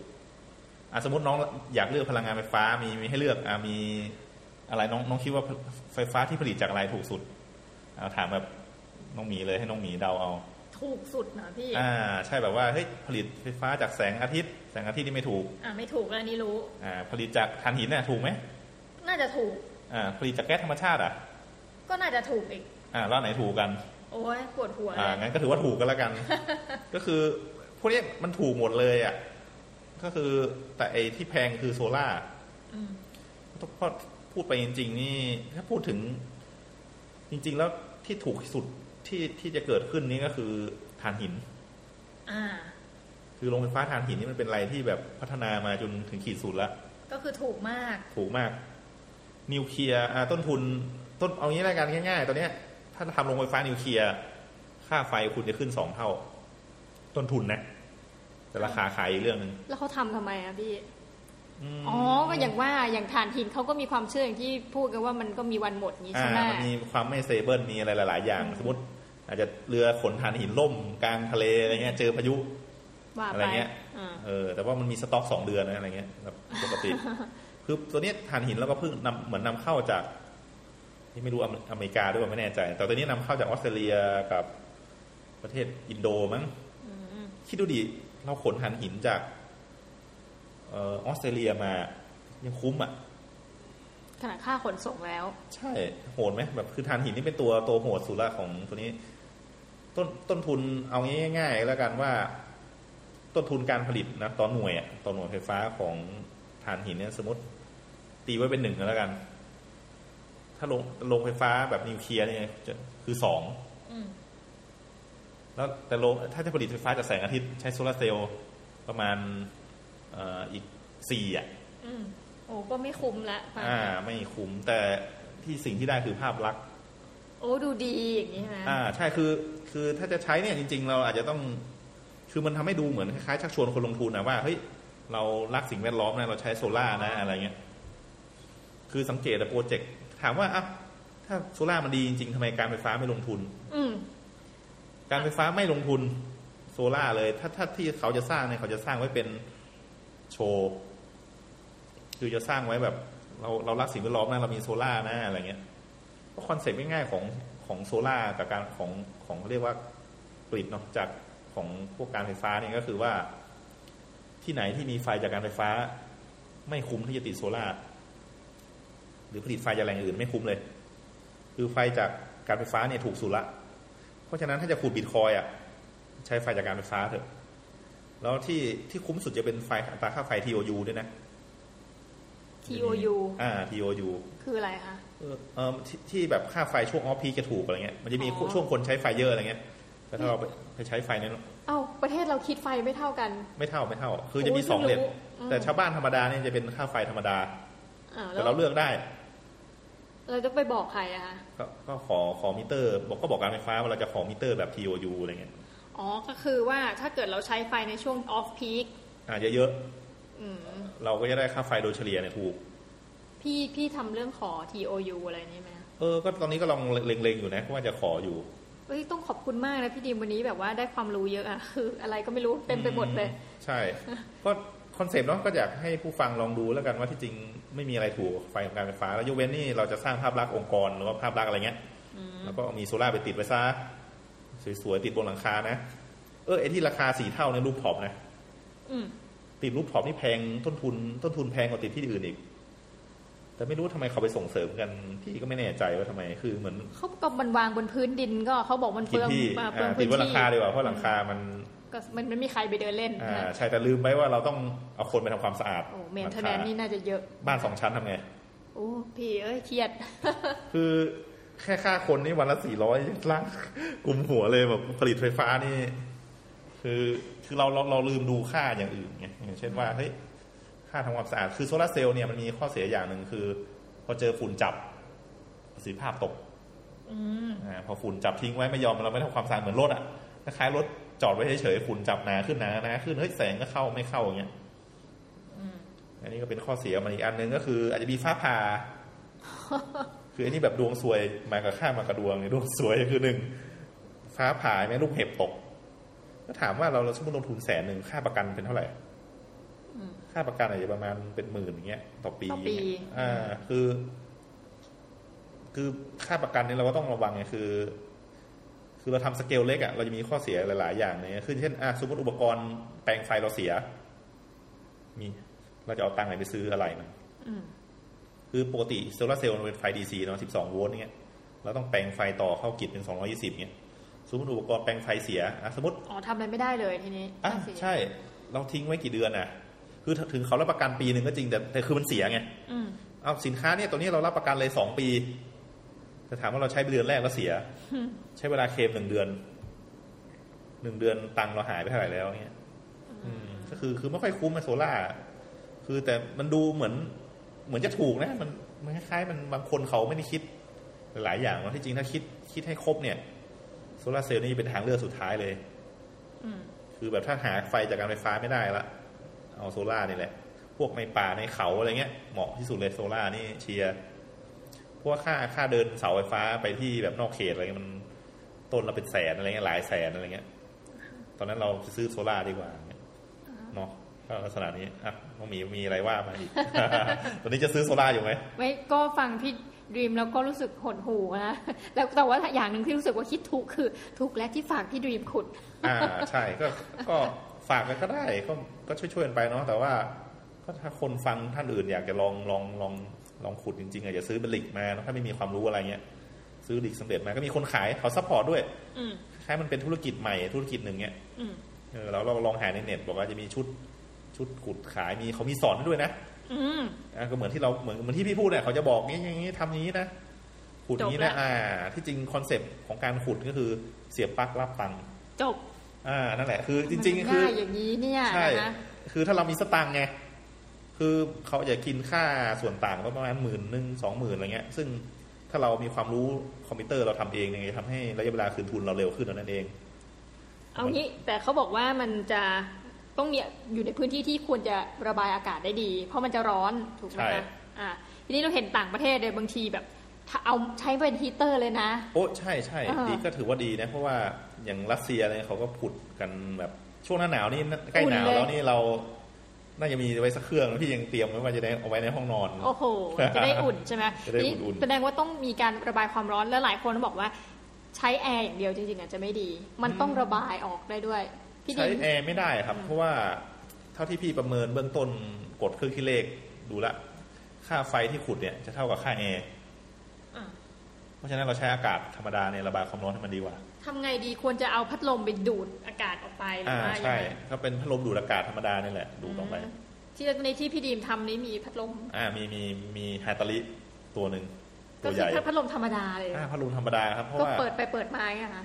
อะสมมติน้องอยากเลือกพลังงานไฟฟ้ามีมีให้เลือกอะมีอะไรน้องน้องคิดว่าไฟฟ้าที่ผลิตจากอะไรถูกสุดเอาถามแบบน้องหมีเลยให้น้องหมีเดาเอา ถูกสุดนะพี่ อ่า ใช่แบบว่าเฮ้ยผลิตไฟฟ้าจากแสงอาทิตย์ แสงอาทิตย์นี่ไม่ถูก อ่าไม่ถูกแล้วอันนี้รู้ อ่า ผลิตจากถ่านหินน่ะถูกไหมน่าจะถูก อ่า ผลิตจากแก๊สธรรมชาติอะ ก็น่าจะถูกอีก อ่าแล้วไหนถูกกัน โอ้ยปวดหัวอ่าเลยงั้นก็ถือว่าถูกกันแล้วกัน ก็คือพวกเนี้ยมันถูกหมดเลยอะ ก็คือแต่ไอ้ที่แพงคือโซล่าอืมเพราะพูดไปจริง ๆ นี่ ถ้าพูดถึง จริง ๆ แล้วที่ถูกที่สุดที่ที่จะเกิดขึ้นนี่ก็คือถ่านหินอ่าคือโรงไฟฟ้าถ่านหินนี่มันเป็นอะไรที่แบบพัฒนามาจนถึงขีดสุดแล้วก็คือถูกมาก ถูกมาก นิวเคลียร์อ่าต้นทุน ต้นเอางี้รายการง่าย ๆ ตอนเนี้ย ถ้าทำโรงไฟฟ้านิวเคลียร์ค่าไฟคุณจะขึ้นสองเท่า ต้นทุนนะ แต่ราคาขายอีกเรื่องหนึ่งแล้วเขาทำทำไมอะพี่อ๋อก็อย่างว่าอย่างถ่านหินเขาก็มีความเชื่ออย่างที่พูดกันว่ามันก็มีวันหมดอย่างนี้อ่าใช่ไหมมันมีความไม่ stable มีอะไรหลาย ๆ อย่าง สมมติ อาจจะเรือขนถ่านหินล่มกลางทะเลอะไรเงี้ย เจอพายุว่าอะไรไปเงี้ยอ่าเออ แต่ว่ามันมีสต็อกสองเดือนนะอะไรเงี้ยแบบปกติ คือตัวเนี้ยถ่านหินเราก็เพิ่งนำเหมือนนำเข้าจากที่ไม่รู้อเมอเมริกาด้วยว่าไม่แน่ใจ แต่ตัวนี้นำเข้าจากออสเตรเลียกับประเทศอินโดมั้งคิดดูดิ เราขนถ่านหินจากเออออสเตรเลียมา ยังคุ้มอะขนาดค่าขนส่งแล้ว ใช่ โหดไหมแบบคือถ่านหินนี่เป็นตัวตัวโหดสุดละของตัวนี้ ต้นต้นทุนเอาง่าย ๆ แล้วกันว่า ต้นทุนการผลิตนะต่อหน่วยอะต่อหน่วยไฟฟ้าของถ่านหินเนี่ยสมมติ ตีไว้เป็นหนึ่งก็แล้วกัน ถ้าลงลงไฟฟ้าแบบนิวเคลียร์เนี่ยจะคือสองอืม แล้วแต่ลงถ้าจะผลิตไฟฟ้าจากแสงอาทิตย์ใช้โซลาร์เซลล์ประมาณเอ่ออีกสี่อะอืมโอ้ก็ไม่คุ้มละอ่า ไม่คุ้มแต่ที่สิ่งที่ได้คือภาพลักษณ์โอ้ดูดีอย่างนี้นะอ่า ใช่คือ คือถ้าจะใช้เนี่ยจริง ๆ เราอาจจะต้อง คือมันทำให้ดูเหมือนคล้ายๆชักชวนคนลงทุนนะว่าเฮ้ยเรารักสิ่งแวดล้อมนะเราใช้โซล่าร์นะอะไรเงี้ยคือสังเกตแต่โปรเจกต์ถามว่าอะถ้าโซล่าร์มันดีจริงๆทำไมการไฟฟ้าไม่ลงทุน อืม การไฟฟ้าไม่ลงทุนโซล่าเลย ถ้าถ้าที่เขาจะสร้างเนี่ยเขาจะสร้างไว้เป็นโชว์คือจะสร้างไว้แบบ เราเรารักสิ่งแวดล้อมนะเรามีโซล่านะอะไรเงี้ยก็คอนเซ็ปต์ง่ายๆของของโซล่ากับการของของเขาเรียกว่าผลิตเนาะจากของพวกการไฟฟ้าเนี่ยก็คือว่า ที่ไหนที่มีไฟจากการไฟฟ้า ไม่คุ้มที่จะติดโซล่าหรือผลิตไฟจากแหล่งอื่นไม่คุ้มเลย คือไฟจากการไฟฟ้าเนี่ยถูกสุดละ ราะฉะนั้นถ้าจะขุดบิตคอยอะใช้ไฟจากการไฟฟ้าเถอะ แล้วที่ที่คุ้มสุดจะเป็นไฟอัตราค่าไฟ TOU ด้วยนะ TOU อ่า TOU คืออะไรคะเออเออที่ที่แบบค่าไฟช่วงออฟพีจะถูกอะไรเงี้ยมันจะมีอ๋อช่วงคนใช้ไฟเยอะอะไรเงี้ยแต่ถ้าเราไปไปใช้ไฟนั้นเอ้าประเทศเราคิดไฟไม่เท่ากัน ไม่เท่าไม่เท่า คือจะมีโอ้ยสองเลทเพิ่งรู้อืมแต่ชาวบ้านธรรมดาเนี่ยจะเป็นค่าไฟธรรมดาอ่าแล้แต่วเราเลือกได้ เราจะไปบอกใครอะคะก็ก็ขอขอมิเตอร์ บอกก็บอกการไฟฟ้าว่าเราจะขอมิเตอร์แบบ TOU อะไรเงี้ยอ๋อ ก็คือว่าถ้าเกิดเราใช้ไฟในช่วง off peak อ่าเยอะอืมๆเราก็จะได้ค่าไฟโดยเฉลี่ยเนี่ยถูก พี่พี่ทำเรื่องขอ TOU อะไรนี่ไหมเออ ก็ตอนนี้ก็ลองเล็งๆอยู่นะว่าจะขออยู่เอ้ยต้องขอบคุณมากนะพี่ดีมวันนี้แบบว่าได้ความรู้เยอะอะคือ อะไรก็ไม่รู้เต็มไปหมดเลย ใช่ ก็ concept เนาะก็อยากให้ผู้ฟังลองดูแล้วกันว่าที่จริง ไม่มีอะไรถูกกับไฟของการไฟฟ้า แล้วยกเว้นนี่เราจะสร้างภาพลักษณ์องค์กรหรือว่าภาพลักษณ์อะไรเงี้ยแล้วก็มีโซล่าร์ไปติดไว้ซะสวยๆติดบนหลังคานะเออไอที่ราคาสี่เท่าใน rooftop นะอืมติด rooftop นี่แพงต้นทุน ต้นทุนแพงกว่าติดที่อื่นอีก แต่ไม่รู้ทำไมเขาไปส่งเสริมกันพี่ก็ไม่แน่ใจว่าทำไมคือเหมือนเขาก็มันวางบนพื้นดินก็เขาบอกมันกินเปลืองที่อ่าเปลืองอ่าพื้ติดบนหลังคาดีกว่าเพราะหลังคามัน ก็มันไม่มีใครไปเดินเล่นอ่านะใช่แต่ลืมไปว่าเราต้องเอาคนไปทำความสะอาดโอ้เมนหลัเทงนแนคานนี่น่าจะเยอะ บ้านสองชั้นทำไงโอ้พี่เอ้ยเครียด คือแค่ค่าคนนี่วันละสี่ร้อยล้างกลุ่มหัวเลยแบบผลิตไฟฟ้านี่ คือคือเราเราเราลืมดูค่าอย่างอื่นไงอย่างเช่นว่าเฮ้ยค่าทำความสะอาดคือโซลาร์เซลล์เนี่ยมันมีข้อเสียอย่างหนึ่งคือ พอเจอฝุ่นจับประสิทธิภาพตกอืมอ่าพอฝุ่นจับทิ้งไว้ไม่ยอมเราไม่ทำความสะอาดเหมือนรถอะคล้ายๆรถ จอดไว้เฉยๆฝุ่นจับหนาขึ้นหนาหนาขึ้นเฮ้ยแสงก็เข้าไม่เข้าอย่างเงี้ยอันนี้ก็เป็นข้อเสียมันอีกอันหนึ่งก็คือ อาจจะมีฟ้าผ่า คืออันนี้แบบดวงซวยมากับข้ามมากับดวงเนี่ยดวงสวยคือหนึ่งฟ้าผ่าไหมลูกเห็บตกก็ถามว่าเราเราสมมติลงทุนแสนหนึ่งค่าประกันเป็นเท่าไหร่ค่าประกันอาจจะประมาณเป็นหมื่นอย่างเงี้ย ต่อปีต่อปีอ่า คือ คือค่าประกันเนี่ยเราก็ต้องระวังไงคือ คือเราทำสเกลเล็กอะเราจะมีข้อเสียหลาย ๆ อย่างเนี่ยคือเช่นอะสมมติอุปกรณ์แปลงไฟเราเสีย มีเราจะเอาตังค์ไหนไปซื้ออะไรมันอืมคือปกติโซลาร์เซลล์มันเป็นไฟ DC เนาะ12โวลต์เงี้ยเราต้องแปลงไฟต่อเข้ากิจเป็น220เงี้ยสมมติอุปกรณ์แปลงไฟเสียอะสมมติอ๋อทำอะไรไม่ได้เลยทีนี้อะสิใช่ เราทิ้งไว้กี่เดือนอะ คือถึงเขารับประกันปีหนึ่งก็จริงแต่แต่คือมันเสียไงอืมเอาสินค้าเนี่ยตัวนี้เรารับประกันเลยสองปี แต่ถามว่าเราใช้เดือนแรกแล้วเสีย ใช้เวลาเคลมหนึ่งเดือนหนึ่งเดือนตังค์เราหายไปเท่าไหร่แล้วเนี่ยอืมก็คือคือไม่ค่อยคุ้มไอโซล่าคือแต่มันดูเหมือน เหมือนจะถูกนะ มันมันคล้ายๆมันบางคนเขาไม่ได้คิด หลายอย่างว่าที่จริงถ้าคิดคิดให้ครบเนี่ยโซลาร์เซลล์นี่เป็นทางเลือกสุดท้ายเลยอืมคือแบบถ้าหาไฟจากการไฟฟ้าไม่ได้ละเอาโซล่าร์นี่แหละ พวกในป่าในเขาอะไรเงี้ยเหมาะที่สุดเลยโซล่าร์นี่เชียร์เพ ราะว่าค่าค่าเดินเสาไฟฟ้าไปที่แบบนอกเขตอะไรเงี้ยมันต้นละเป็นแสนอะไรเงี้ยหลายแสนอะไรเงี้ย ตอนนั้นเราซื้อโซล่าร์ดีกว่าเนาะก็ลักษณะนี้อะน้องหมีมีอะไรว่ามาอีก ตอนนี้จะซื้อโซล่าร์อยู่ไหมไม่ก็ฟังพี่ดีมแล้วก็รู้สึกหดหู่นะแล้วแต่ว่าอย่างหนึ่งที่รู้สึกว่าคิดถูกคือถูกแล้วที่ฝากพี่ดีมขุด อ่าใช่ก็ก็ฝากกันก็ได้ก็ก็ช่วยๆกันไปเนาะแต่ว่าก็ถ้าคนฟังท่านอื่นอยากจะลองลองลอง ลองขุดจริงๆอาจจะซื้อเป็น rig มาเนอะถ้าไม่มีความรู้อะไรเงี้ย ซื้อ rig สำเร็จมาก็มีคนขายเขา support ด้วยอืมคล้ายมันเป็นธุรกิจใหม่ธุรกิจหนึ่งเนี้ยอืมเออเราเราลองหาในเน็ตบอกว่าจะมีชุดชุดขุดขายมีเขามีสอนให้ด้วยนะอืมอะก็เหมือนที่เราเหมือนเหมือนที่พี่พูดเนี่ยเขาจะบอกงี้อย่างนี้ทำอย่างนี้นะขุดอย่างนี้จบนะละอ่า ที่จริง concept ของการขุดก็คือเสียบปลั๊กรับตังค์จบอ่านั่นแหละ คือจริงมันๆคือง่ายอย่างนี้เนี่ยใช่นะคือถ้าเรามีสตังค์ไง คือเขาจะกินค่าส่วนต่างประมาณหมื่นหนึ่งสองหมื่นอะไรเงี้ย ซึ่งถ้าเรามีความรู้คอมพิวเตอร์เราทำเองเนี่ยจะทำให้ระยะเวลาคืนทุนเราเร็วขึ้นนั่นเอง เอางี้แต่เขาบอกว่ามันจะต้องมีอยู่ในพื้นที่ที่ควรจะระบายอากาศได้ดี เพราะมันจะร้อนถูกไหมใช่คะอ่าทีนี้เราเห็นต่างประเทศเลยบางทีแบบถ้าเอาใช้เป็นฮีเตอร์เลยนะ โอ้ใช่ใช่อ่าดีก็ถือว่าดีนะเพราะว่าอย่างรัสเซียอะไรเขาก็ขุดกันแบบช่วงหน้าหนาวนี่ใกล้หนาวแล้วนี่เรา น่าจะมีไว้สักเครื่องที่ยังเตรียมไว้ว่าจะได้เอาไว้ในห้องนอน โอ้โห จะได้อุ่นใช่ไหมจะได้นี่อุ่นๆแสดงว่าต้องมีการระบายความร้อนแล้วหลายคนบอกว่า ใช้แอร์อย่างเดียวจริงๆอาจจะไม่ดี มันต้องระบายออกได้ด้วยพี่ใช้ดิมแอร์ไม่ได้ครับ เพราะว่าเท่าที่พี่ประเมินเบื้องต้นกดเครื่องคิดเลขดูละ ค่าไฟที่ขุดเนี่ยจะเท่ากับค่าแอร์อะเพราะฉะนั้นเราใช้อากาศธรรมดาในยระบายความร้อนให้มันดีกว่า ทำไงดีควรจะเอาพัดลมไปดูดอากาศออกไปหรืออ่าว่ายังใช่ไงก็เป็นพัดลมดูดอากาศธรรมดานี่แหละดูดออกไปอืมที่ในที่พี่ดีมทำนี้มีพัดลม อ่ามีมีมีไฮตาลิตัวหนึ่งตัก็วใหคือญ่แค่พัดลมธรรมดาเลยอ่าพัดลมธรรมดาครับเพราะก็ว่าเปิดไปเปิดมาไงคะ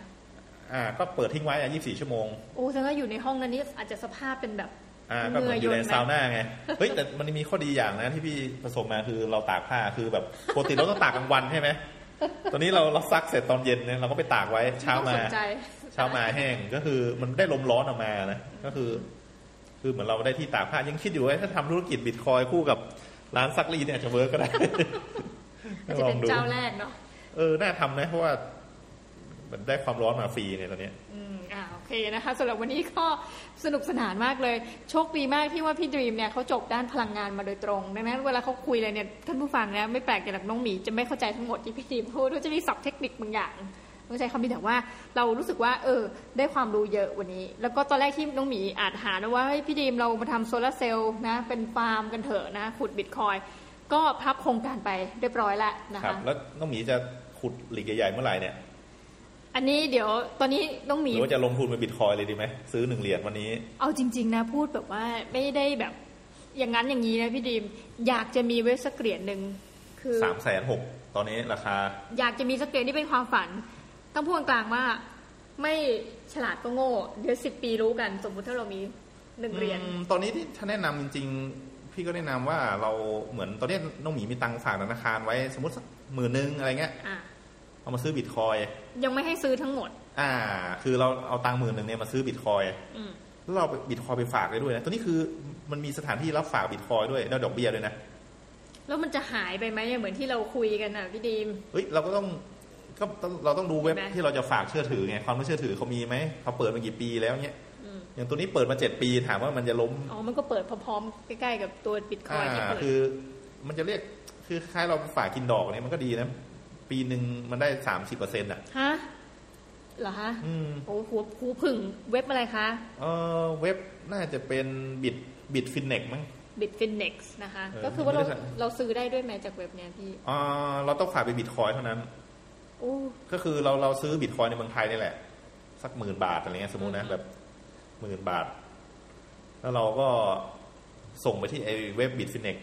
อ่า ก็เปิดทิ้งไว้อะ24 ชั่วโมงโอ้แสดงว่าอยู่ในห้องนั้นนี่อาจจะสภาพเป็นแบบอ่าก็เหมือนอยู่ในเหงื่อหยดไหมซาวน่าไงเฮ้ยแต่มันมีข้อดีอย่างนะที่พี่ประสบมาคือเราตากผ้าคือแบบปกติเราต้องตากกลางวันใช่ไหม ตอนนี้เราเราซักเสร็จตอนเย็นเนี่ยเราก็ไปตากไว้เช้าต้องมาสนใจเช้ามาแห้งก็คือมันได้ลมร้อนออกมานะก็คือ คือเหมือนเราได้ที่ตากผ้ายังคิดอยู่ว่าถ้าทำธุรกิจบิตคอยคู่กับร้านซักรีดเนี่ยอาจจะ work ก็ได้อาจจะเป็นเจ้าแรกเนาะเออน่าทำนะเพราะว่ามันได้ความร้อนมาฟรีเนี่ยตอนเนี้ยอืมอ่าโอ เคนะคะสำหรับวันนี้ก็สนุกสนานมากเลย โชคดีมากที่ว่าพี่ดีมเนี่ยเขาจบด้านพลังงานมาโดยตรง ดังนั้นเวลาเขาคุยอะไรเนี่ยท่านผู้ฟังนะไม่แปลกใจหรอกน้องหมีจะไม่เข้าใจทั้งหมดที่พี่ดีมพูดว่าจะมีศัพท์เทคนิคบางอย่างต้องใช้คำนี้แต่ว่าเรารู้สึกว่า เออ ได้ความรู้เยอะวันนี้ แล้วก็ตอนแรกที่น้องหมีอาจหาญนะว่าเฮ้ยพี่ดีมเรามาทำโซลาร์เซลล์นะ เป็นฟาร์มกันเถอะนะขุดบิตคอยน์ก็พับโครงการไปเรียบร้อยแล้วนะครัคะบแล้วน้องหมีจะขุดหลีกใหญ่เมื่อไหร่เนี่ย อันนี้เดี๋ยวตอนนี้น้องหหมีรือว่าจะลงทุนเป็นบิตคอยเลยดีไหมซื้อหนึ่งเหรียญวันนี้ เอาจริง ๆ นะพูดแบบว่าไม่ได้แบบอย่างนั้นอย่างนี้นะพี่ดีมอยากจะมีเว็บสักเหรียญหนึ่งคือสามแสนหกตอนนี้ราคา อยากจะมีสักเหรียญที่เป็นความฝัน ต้องพูดกลางๆว่าไม่ฉลาดก็โง่ เดี๋ยวสิบปีรู้กันสมมุติถ้าเรามีหนึ่งเหรียญอืมตอนนี้ที่ถ้าแนะนำจริง ๆ พี่ก็แนะนำว่าเราเหมือนตอนนี้น้องหมีมีตังค์ฝากธนาคารไว้สมมติสักหมื่นนึงอะไรเงี้ยอะ เอามาซื้อบิตคอยยังไม่ให้ซื้อทั้งหมด อ่า คือเราเอาตังค์หมื่นหนึ่งเนี่ยมาซื้อบิตคอยอืมแล้วเราบิตคอยไปฝากได้ด้วยนะตัวนี้คือมันมีสถานที่รับฝากบิตคอยด้วยแล้วดอกเบี้ยด้วยนะแล้วมันจะหายไปไหมเหมือนที่เราคุยกันอะพี่ดีมเฮ้ยเราก็ต้องก็ต้องเราต้องดูเว็บเห็นไหมที่เราจะฝากเชื่อถือไงความไม่เชื่อถือเขามีไหมเขาเปิดมากี่ปีแล้วเนี่ยอืมอย่างตัวนี้เปิดมาเจ็ดปีถามว่ามันจะล้มอ๋อมันก็เปิดพร้อมๆใกล้ๆกับตัวบิตคอยที่อ่าเปิดคือ มันจะเรียกคือคล้ายเราฝากกินดอกเนี่ยมันก็ดีนะ ปีหนึ่งมันได้สามสิบเปอร์เซ็นต์อะฮะเหรอฮะอืมโอ้โหหูผึ่งเว็บอะไรคะเออเว็บน่าจะเป็นบิดบิดฟินเน็กมั้ง Bitfinex นะคะเออก็คือว่าเราไม่ได้สั่งเราซื้อได้ด้วยไหมจากเว็บเนี้ยพี่อ่าเราต้องฝากเป็นบิตคอยเท่านั้นโอ้ก็คือเราเราซื้อบิตคอยน์ในเมืองไทยนี่แหละ สักหมื่นบาทอะไรเงี้ยสมมตินะอืมแบบหมื่นบาท แล้วเราก็ส่งไปที่ไอ้เว็บ Bitfinex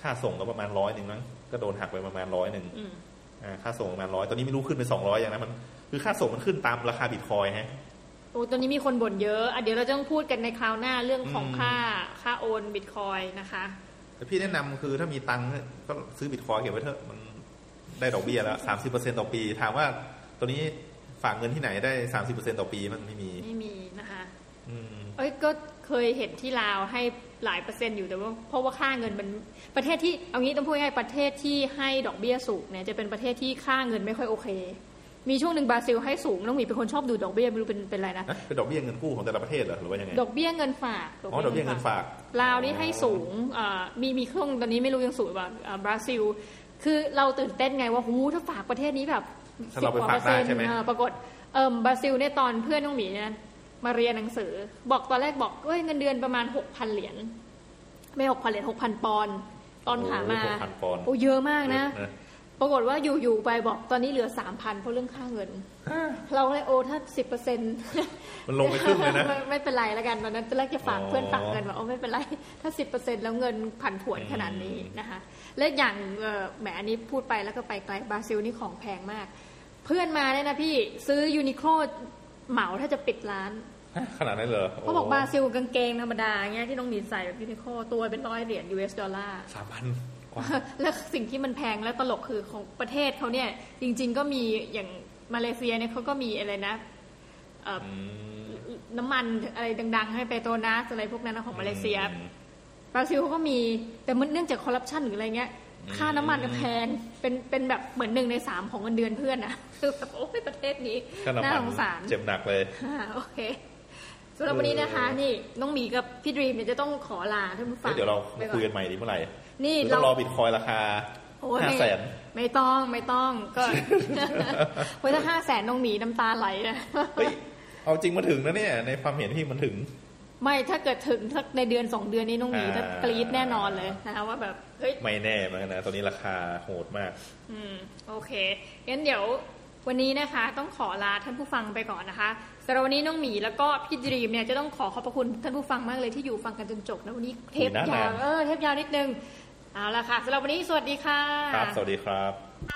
ค่าส่งก็ประมาณร้อยหนึ่งมั้ง ก็โดนหักไปประมาณร้อยหนึ่งอืมอ่าค่าส่งประมาณร้อยตอนนี้ไม่รู้ขึ้นเป็นสองร้อยอย่างนะมันคือค่าส่งมันขึ้นตามราคาบิตคอยน์ฮะโอ้ตอนนี้มีคนบ่นเยอะอะเดี๋ยวเราจะต้องพูดกันในคราวหน้าเรื่องของอืมค่าค่าโอนบิตคอยน์นะคะแต่พี่แนะนำคือถ้ามีตังค์ก็ซื้อบิตคอยเก็บไว้เถอะมันได้ดอกเบี้ยแล้วสามสิบเปอร์เซ็นต่อปี ถามว่าตัวนี้ฝากเงินที่ไหนได้สามสิบเปอร์เซ็นต่อปีมันไม่มี ไม่มีนะคะ อืมเอ้ยก็เคยเห็นที่ลาวให้ หลายเปอร์เซ็นต์อยู่แต่ว่าเพราะว่าค่าเงินมันประเทศที่เอางี้ต้องพูดง่ายๆประเทศที่ให้ดอกเบี้ยสูงเนี่ยจะเป็นประเทศที่ค่าเงินไม่ค่อยโอเค มีช่วงหนึ่งบราซิลให้สูงน้องหมีเป็นคนชอบดูดอกเบี้ยไม่รู้เป็นเป็นอะไรนะนะเป็นดอกเบี้ยเงินกู้ของแต่ละประเทศเหรอหรือว่ายังไงดอกเบี้ยเงินฝากอ๋อดอกเบี้ยเงินฝากลาวนี่ให้สูงอ่ามีมีเครื่องตอนนี้ไม่รู้ยังสูงป่ะอ่าบราซิล คือเราตื่นเต้นไงว่าหูถ้าฝากประเทศนี้แบบถ้าเราไป10กว่ฝากได้ใช่ไหมเปอร์เซ็นต์อ่าปรากฏเอิมบราซิลเนี่ยตอนเพื่อนน้องหมีเนี่ย มาเรียนหนังสือ บอกตอนแรกบอกเอ้ยเงินเดือนประมาณหกพันเหรียญไม่หกพันเหรียญหกพันปอนด์ตอนขามาโอ้โห6,000ปอนด์โอ้เยอะมากนะเออปรากฏว่าอยู่ๆไปบอกตอนนี้เหลือสามพันเพราะเรื่องค่าเงินเราเลยโอ้ถ้าสิบเปอร์เซ็นต์มันลงไปครึ่งเลยนะไม่ไม่เป็นไรแล้วกันตอนนั้นตอนแรกจะฝากอ๋อเพื่อนฝากเงินว่าโอ้ไม่เป็นไร ถ้าสิบเปอร์เซ็นต์แล้วเงินผันผวนขนาดนี้นะคะและอย่างเอ่อแหมอันนี้พูดไปแล้วก็ไปไกลบราซิลนี่ของแพงมาก เพื่อนมาเนี่ยนะพี่ซื้อยูนิโคล เหมาถ้าจะปิดร้าน ขนาดนั้นเหรอเขาบอกบราซิลกางเกงธรรมดาเงี้ยที่น้องหมีใส่แบบยูนิโคลตัวเป็นร้อยเหรียญ US ดอลลาร์สามพันกว่าแล้วสิ่งที่มันแพงและตลกคือของประเทศเขาเนี่ย จริง ๆ ก็มีอย่างมาเลเซียเนี่ยเขาก็มีอะไรนะเอ่ออน้ำมันอะไรดัง ๆ ให้เปโตรนัสอะไรพวกนั้นนะของมาเลเซียบราซิลเขาก็มีแต่มันเนื่องจากคอร์รัปชันหรืออะไรเงี้ยอืม ค่าน้ำมันก็แพงเป็นเป็นแบบเหมือนหนึ่งในสามของเงินเดือนเพื่อนอะคือแบบโอ้ยประเทศนี้ค่าน้ำน่ามันสงสารเจ็บหนักเลยอ่าโอเคสำหรับวันนี้นะคะเออนี่น้องหมีกับพี่ดรีมเนี่ยจะต้องขอลาท่านผู้ฟัเอ้งยเดี๋ยวเราไปมาก่อคุยกันใหม่ดีเมื่อไหร่นี่หรือต้เราองรอบิตคอยน์ราคาโอ้ยห้าไม่แสนไม่ต้องไม่ต้องก็เพราะถ้าห้าแสนน้องหมีน้ำตาไหลนะเฮ้ยเอาจริงมาถึงนะเนี่ยในความเห็นที่มันถึง ไม่ถ้าเกิดถึงสักในเดือนสองเดือนนี้น้องหมีอ่าจะกรี๊ดแน่นอนเลยนะคะว่าแบบเฮ้ยไม่แน่เหมือนกันนะตอนนี้ราคาโหดมาก อืมโอเคงั้นเดี๋ยววันนี้นะคะ ต้องขอลาท่านผู้ฟังไปก่อนนะคะสำหรับวันนี้น้องหมีแล้วก็พี่ดรีมเนี่ยจะต้องขอขอบพระคุณท่านผู้ฟังมากเลยที่อยู่ฟังกันจนจบนะวันนี้เทปนานๆยาวเออเทปยาวนิดนึงเอาละค่ะสำหรับวันนี้สวัสดีค่ะครับสวัสดีครับค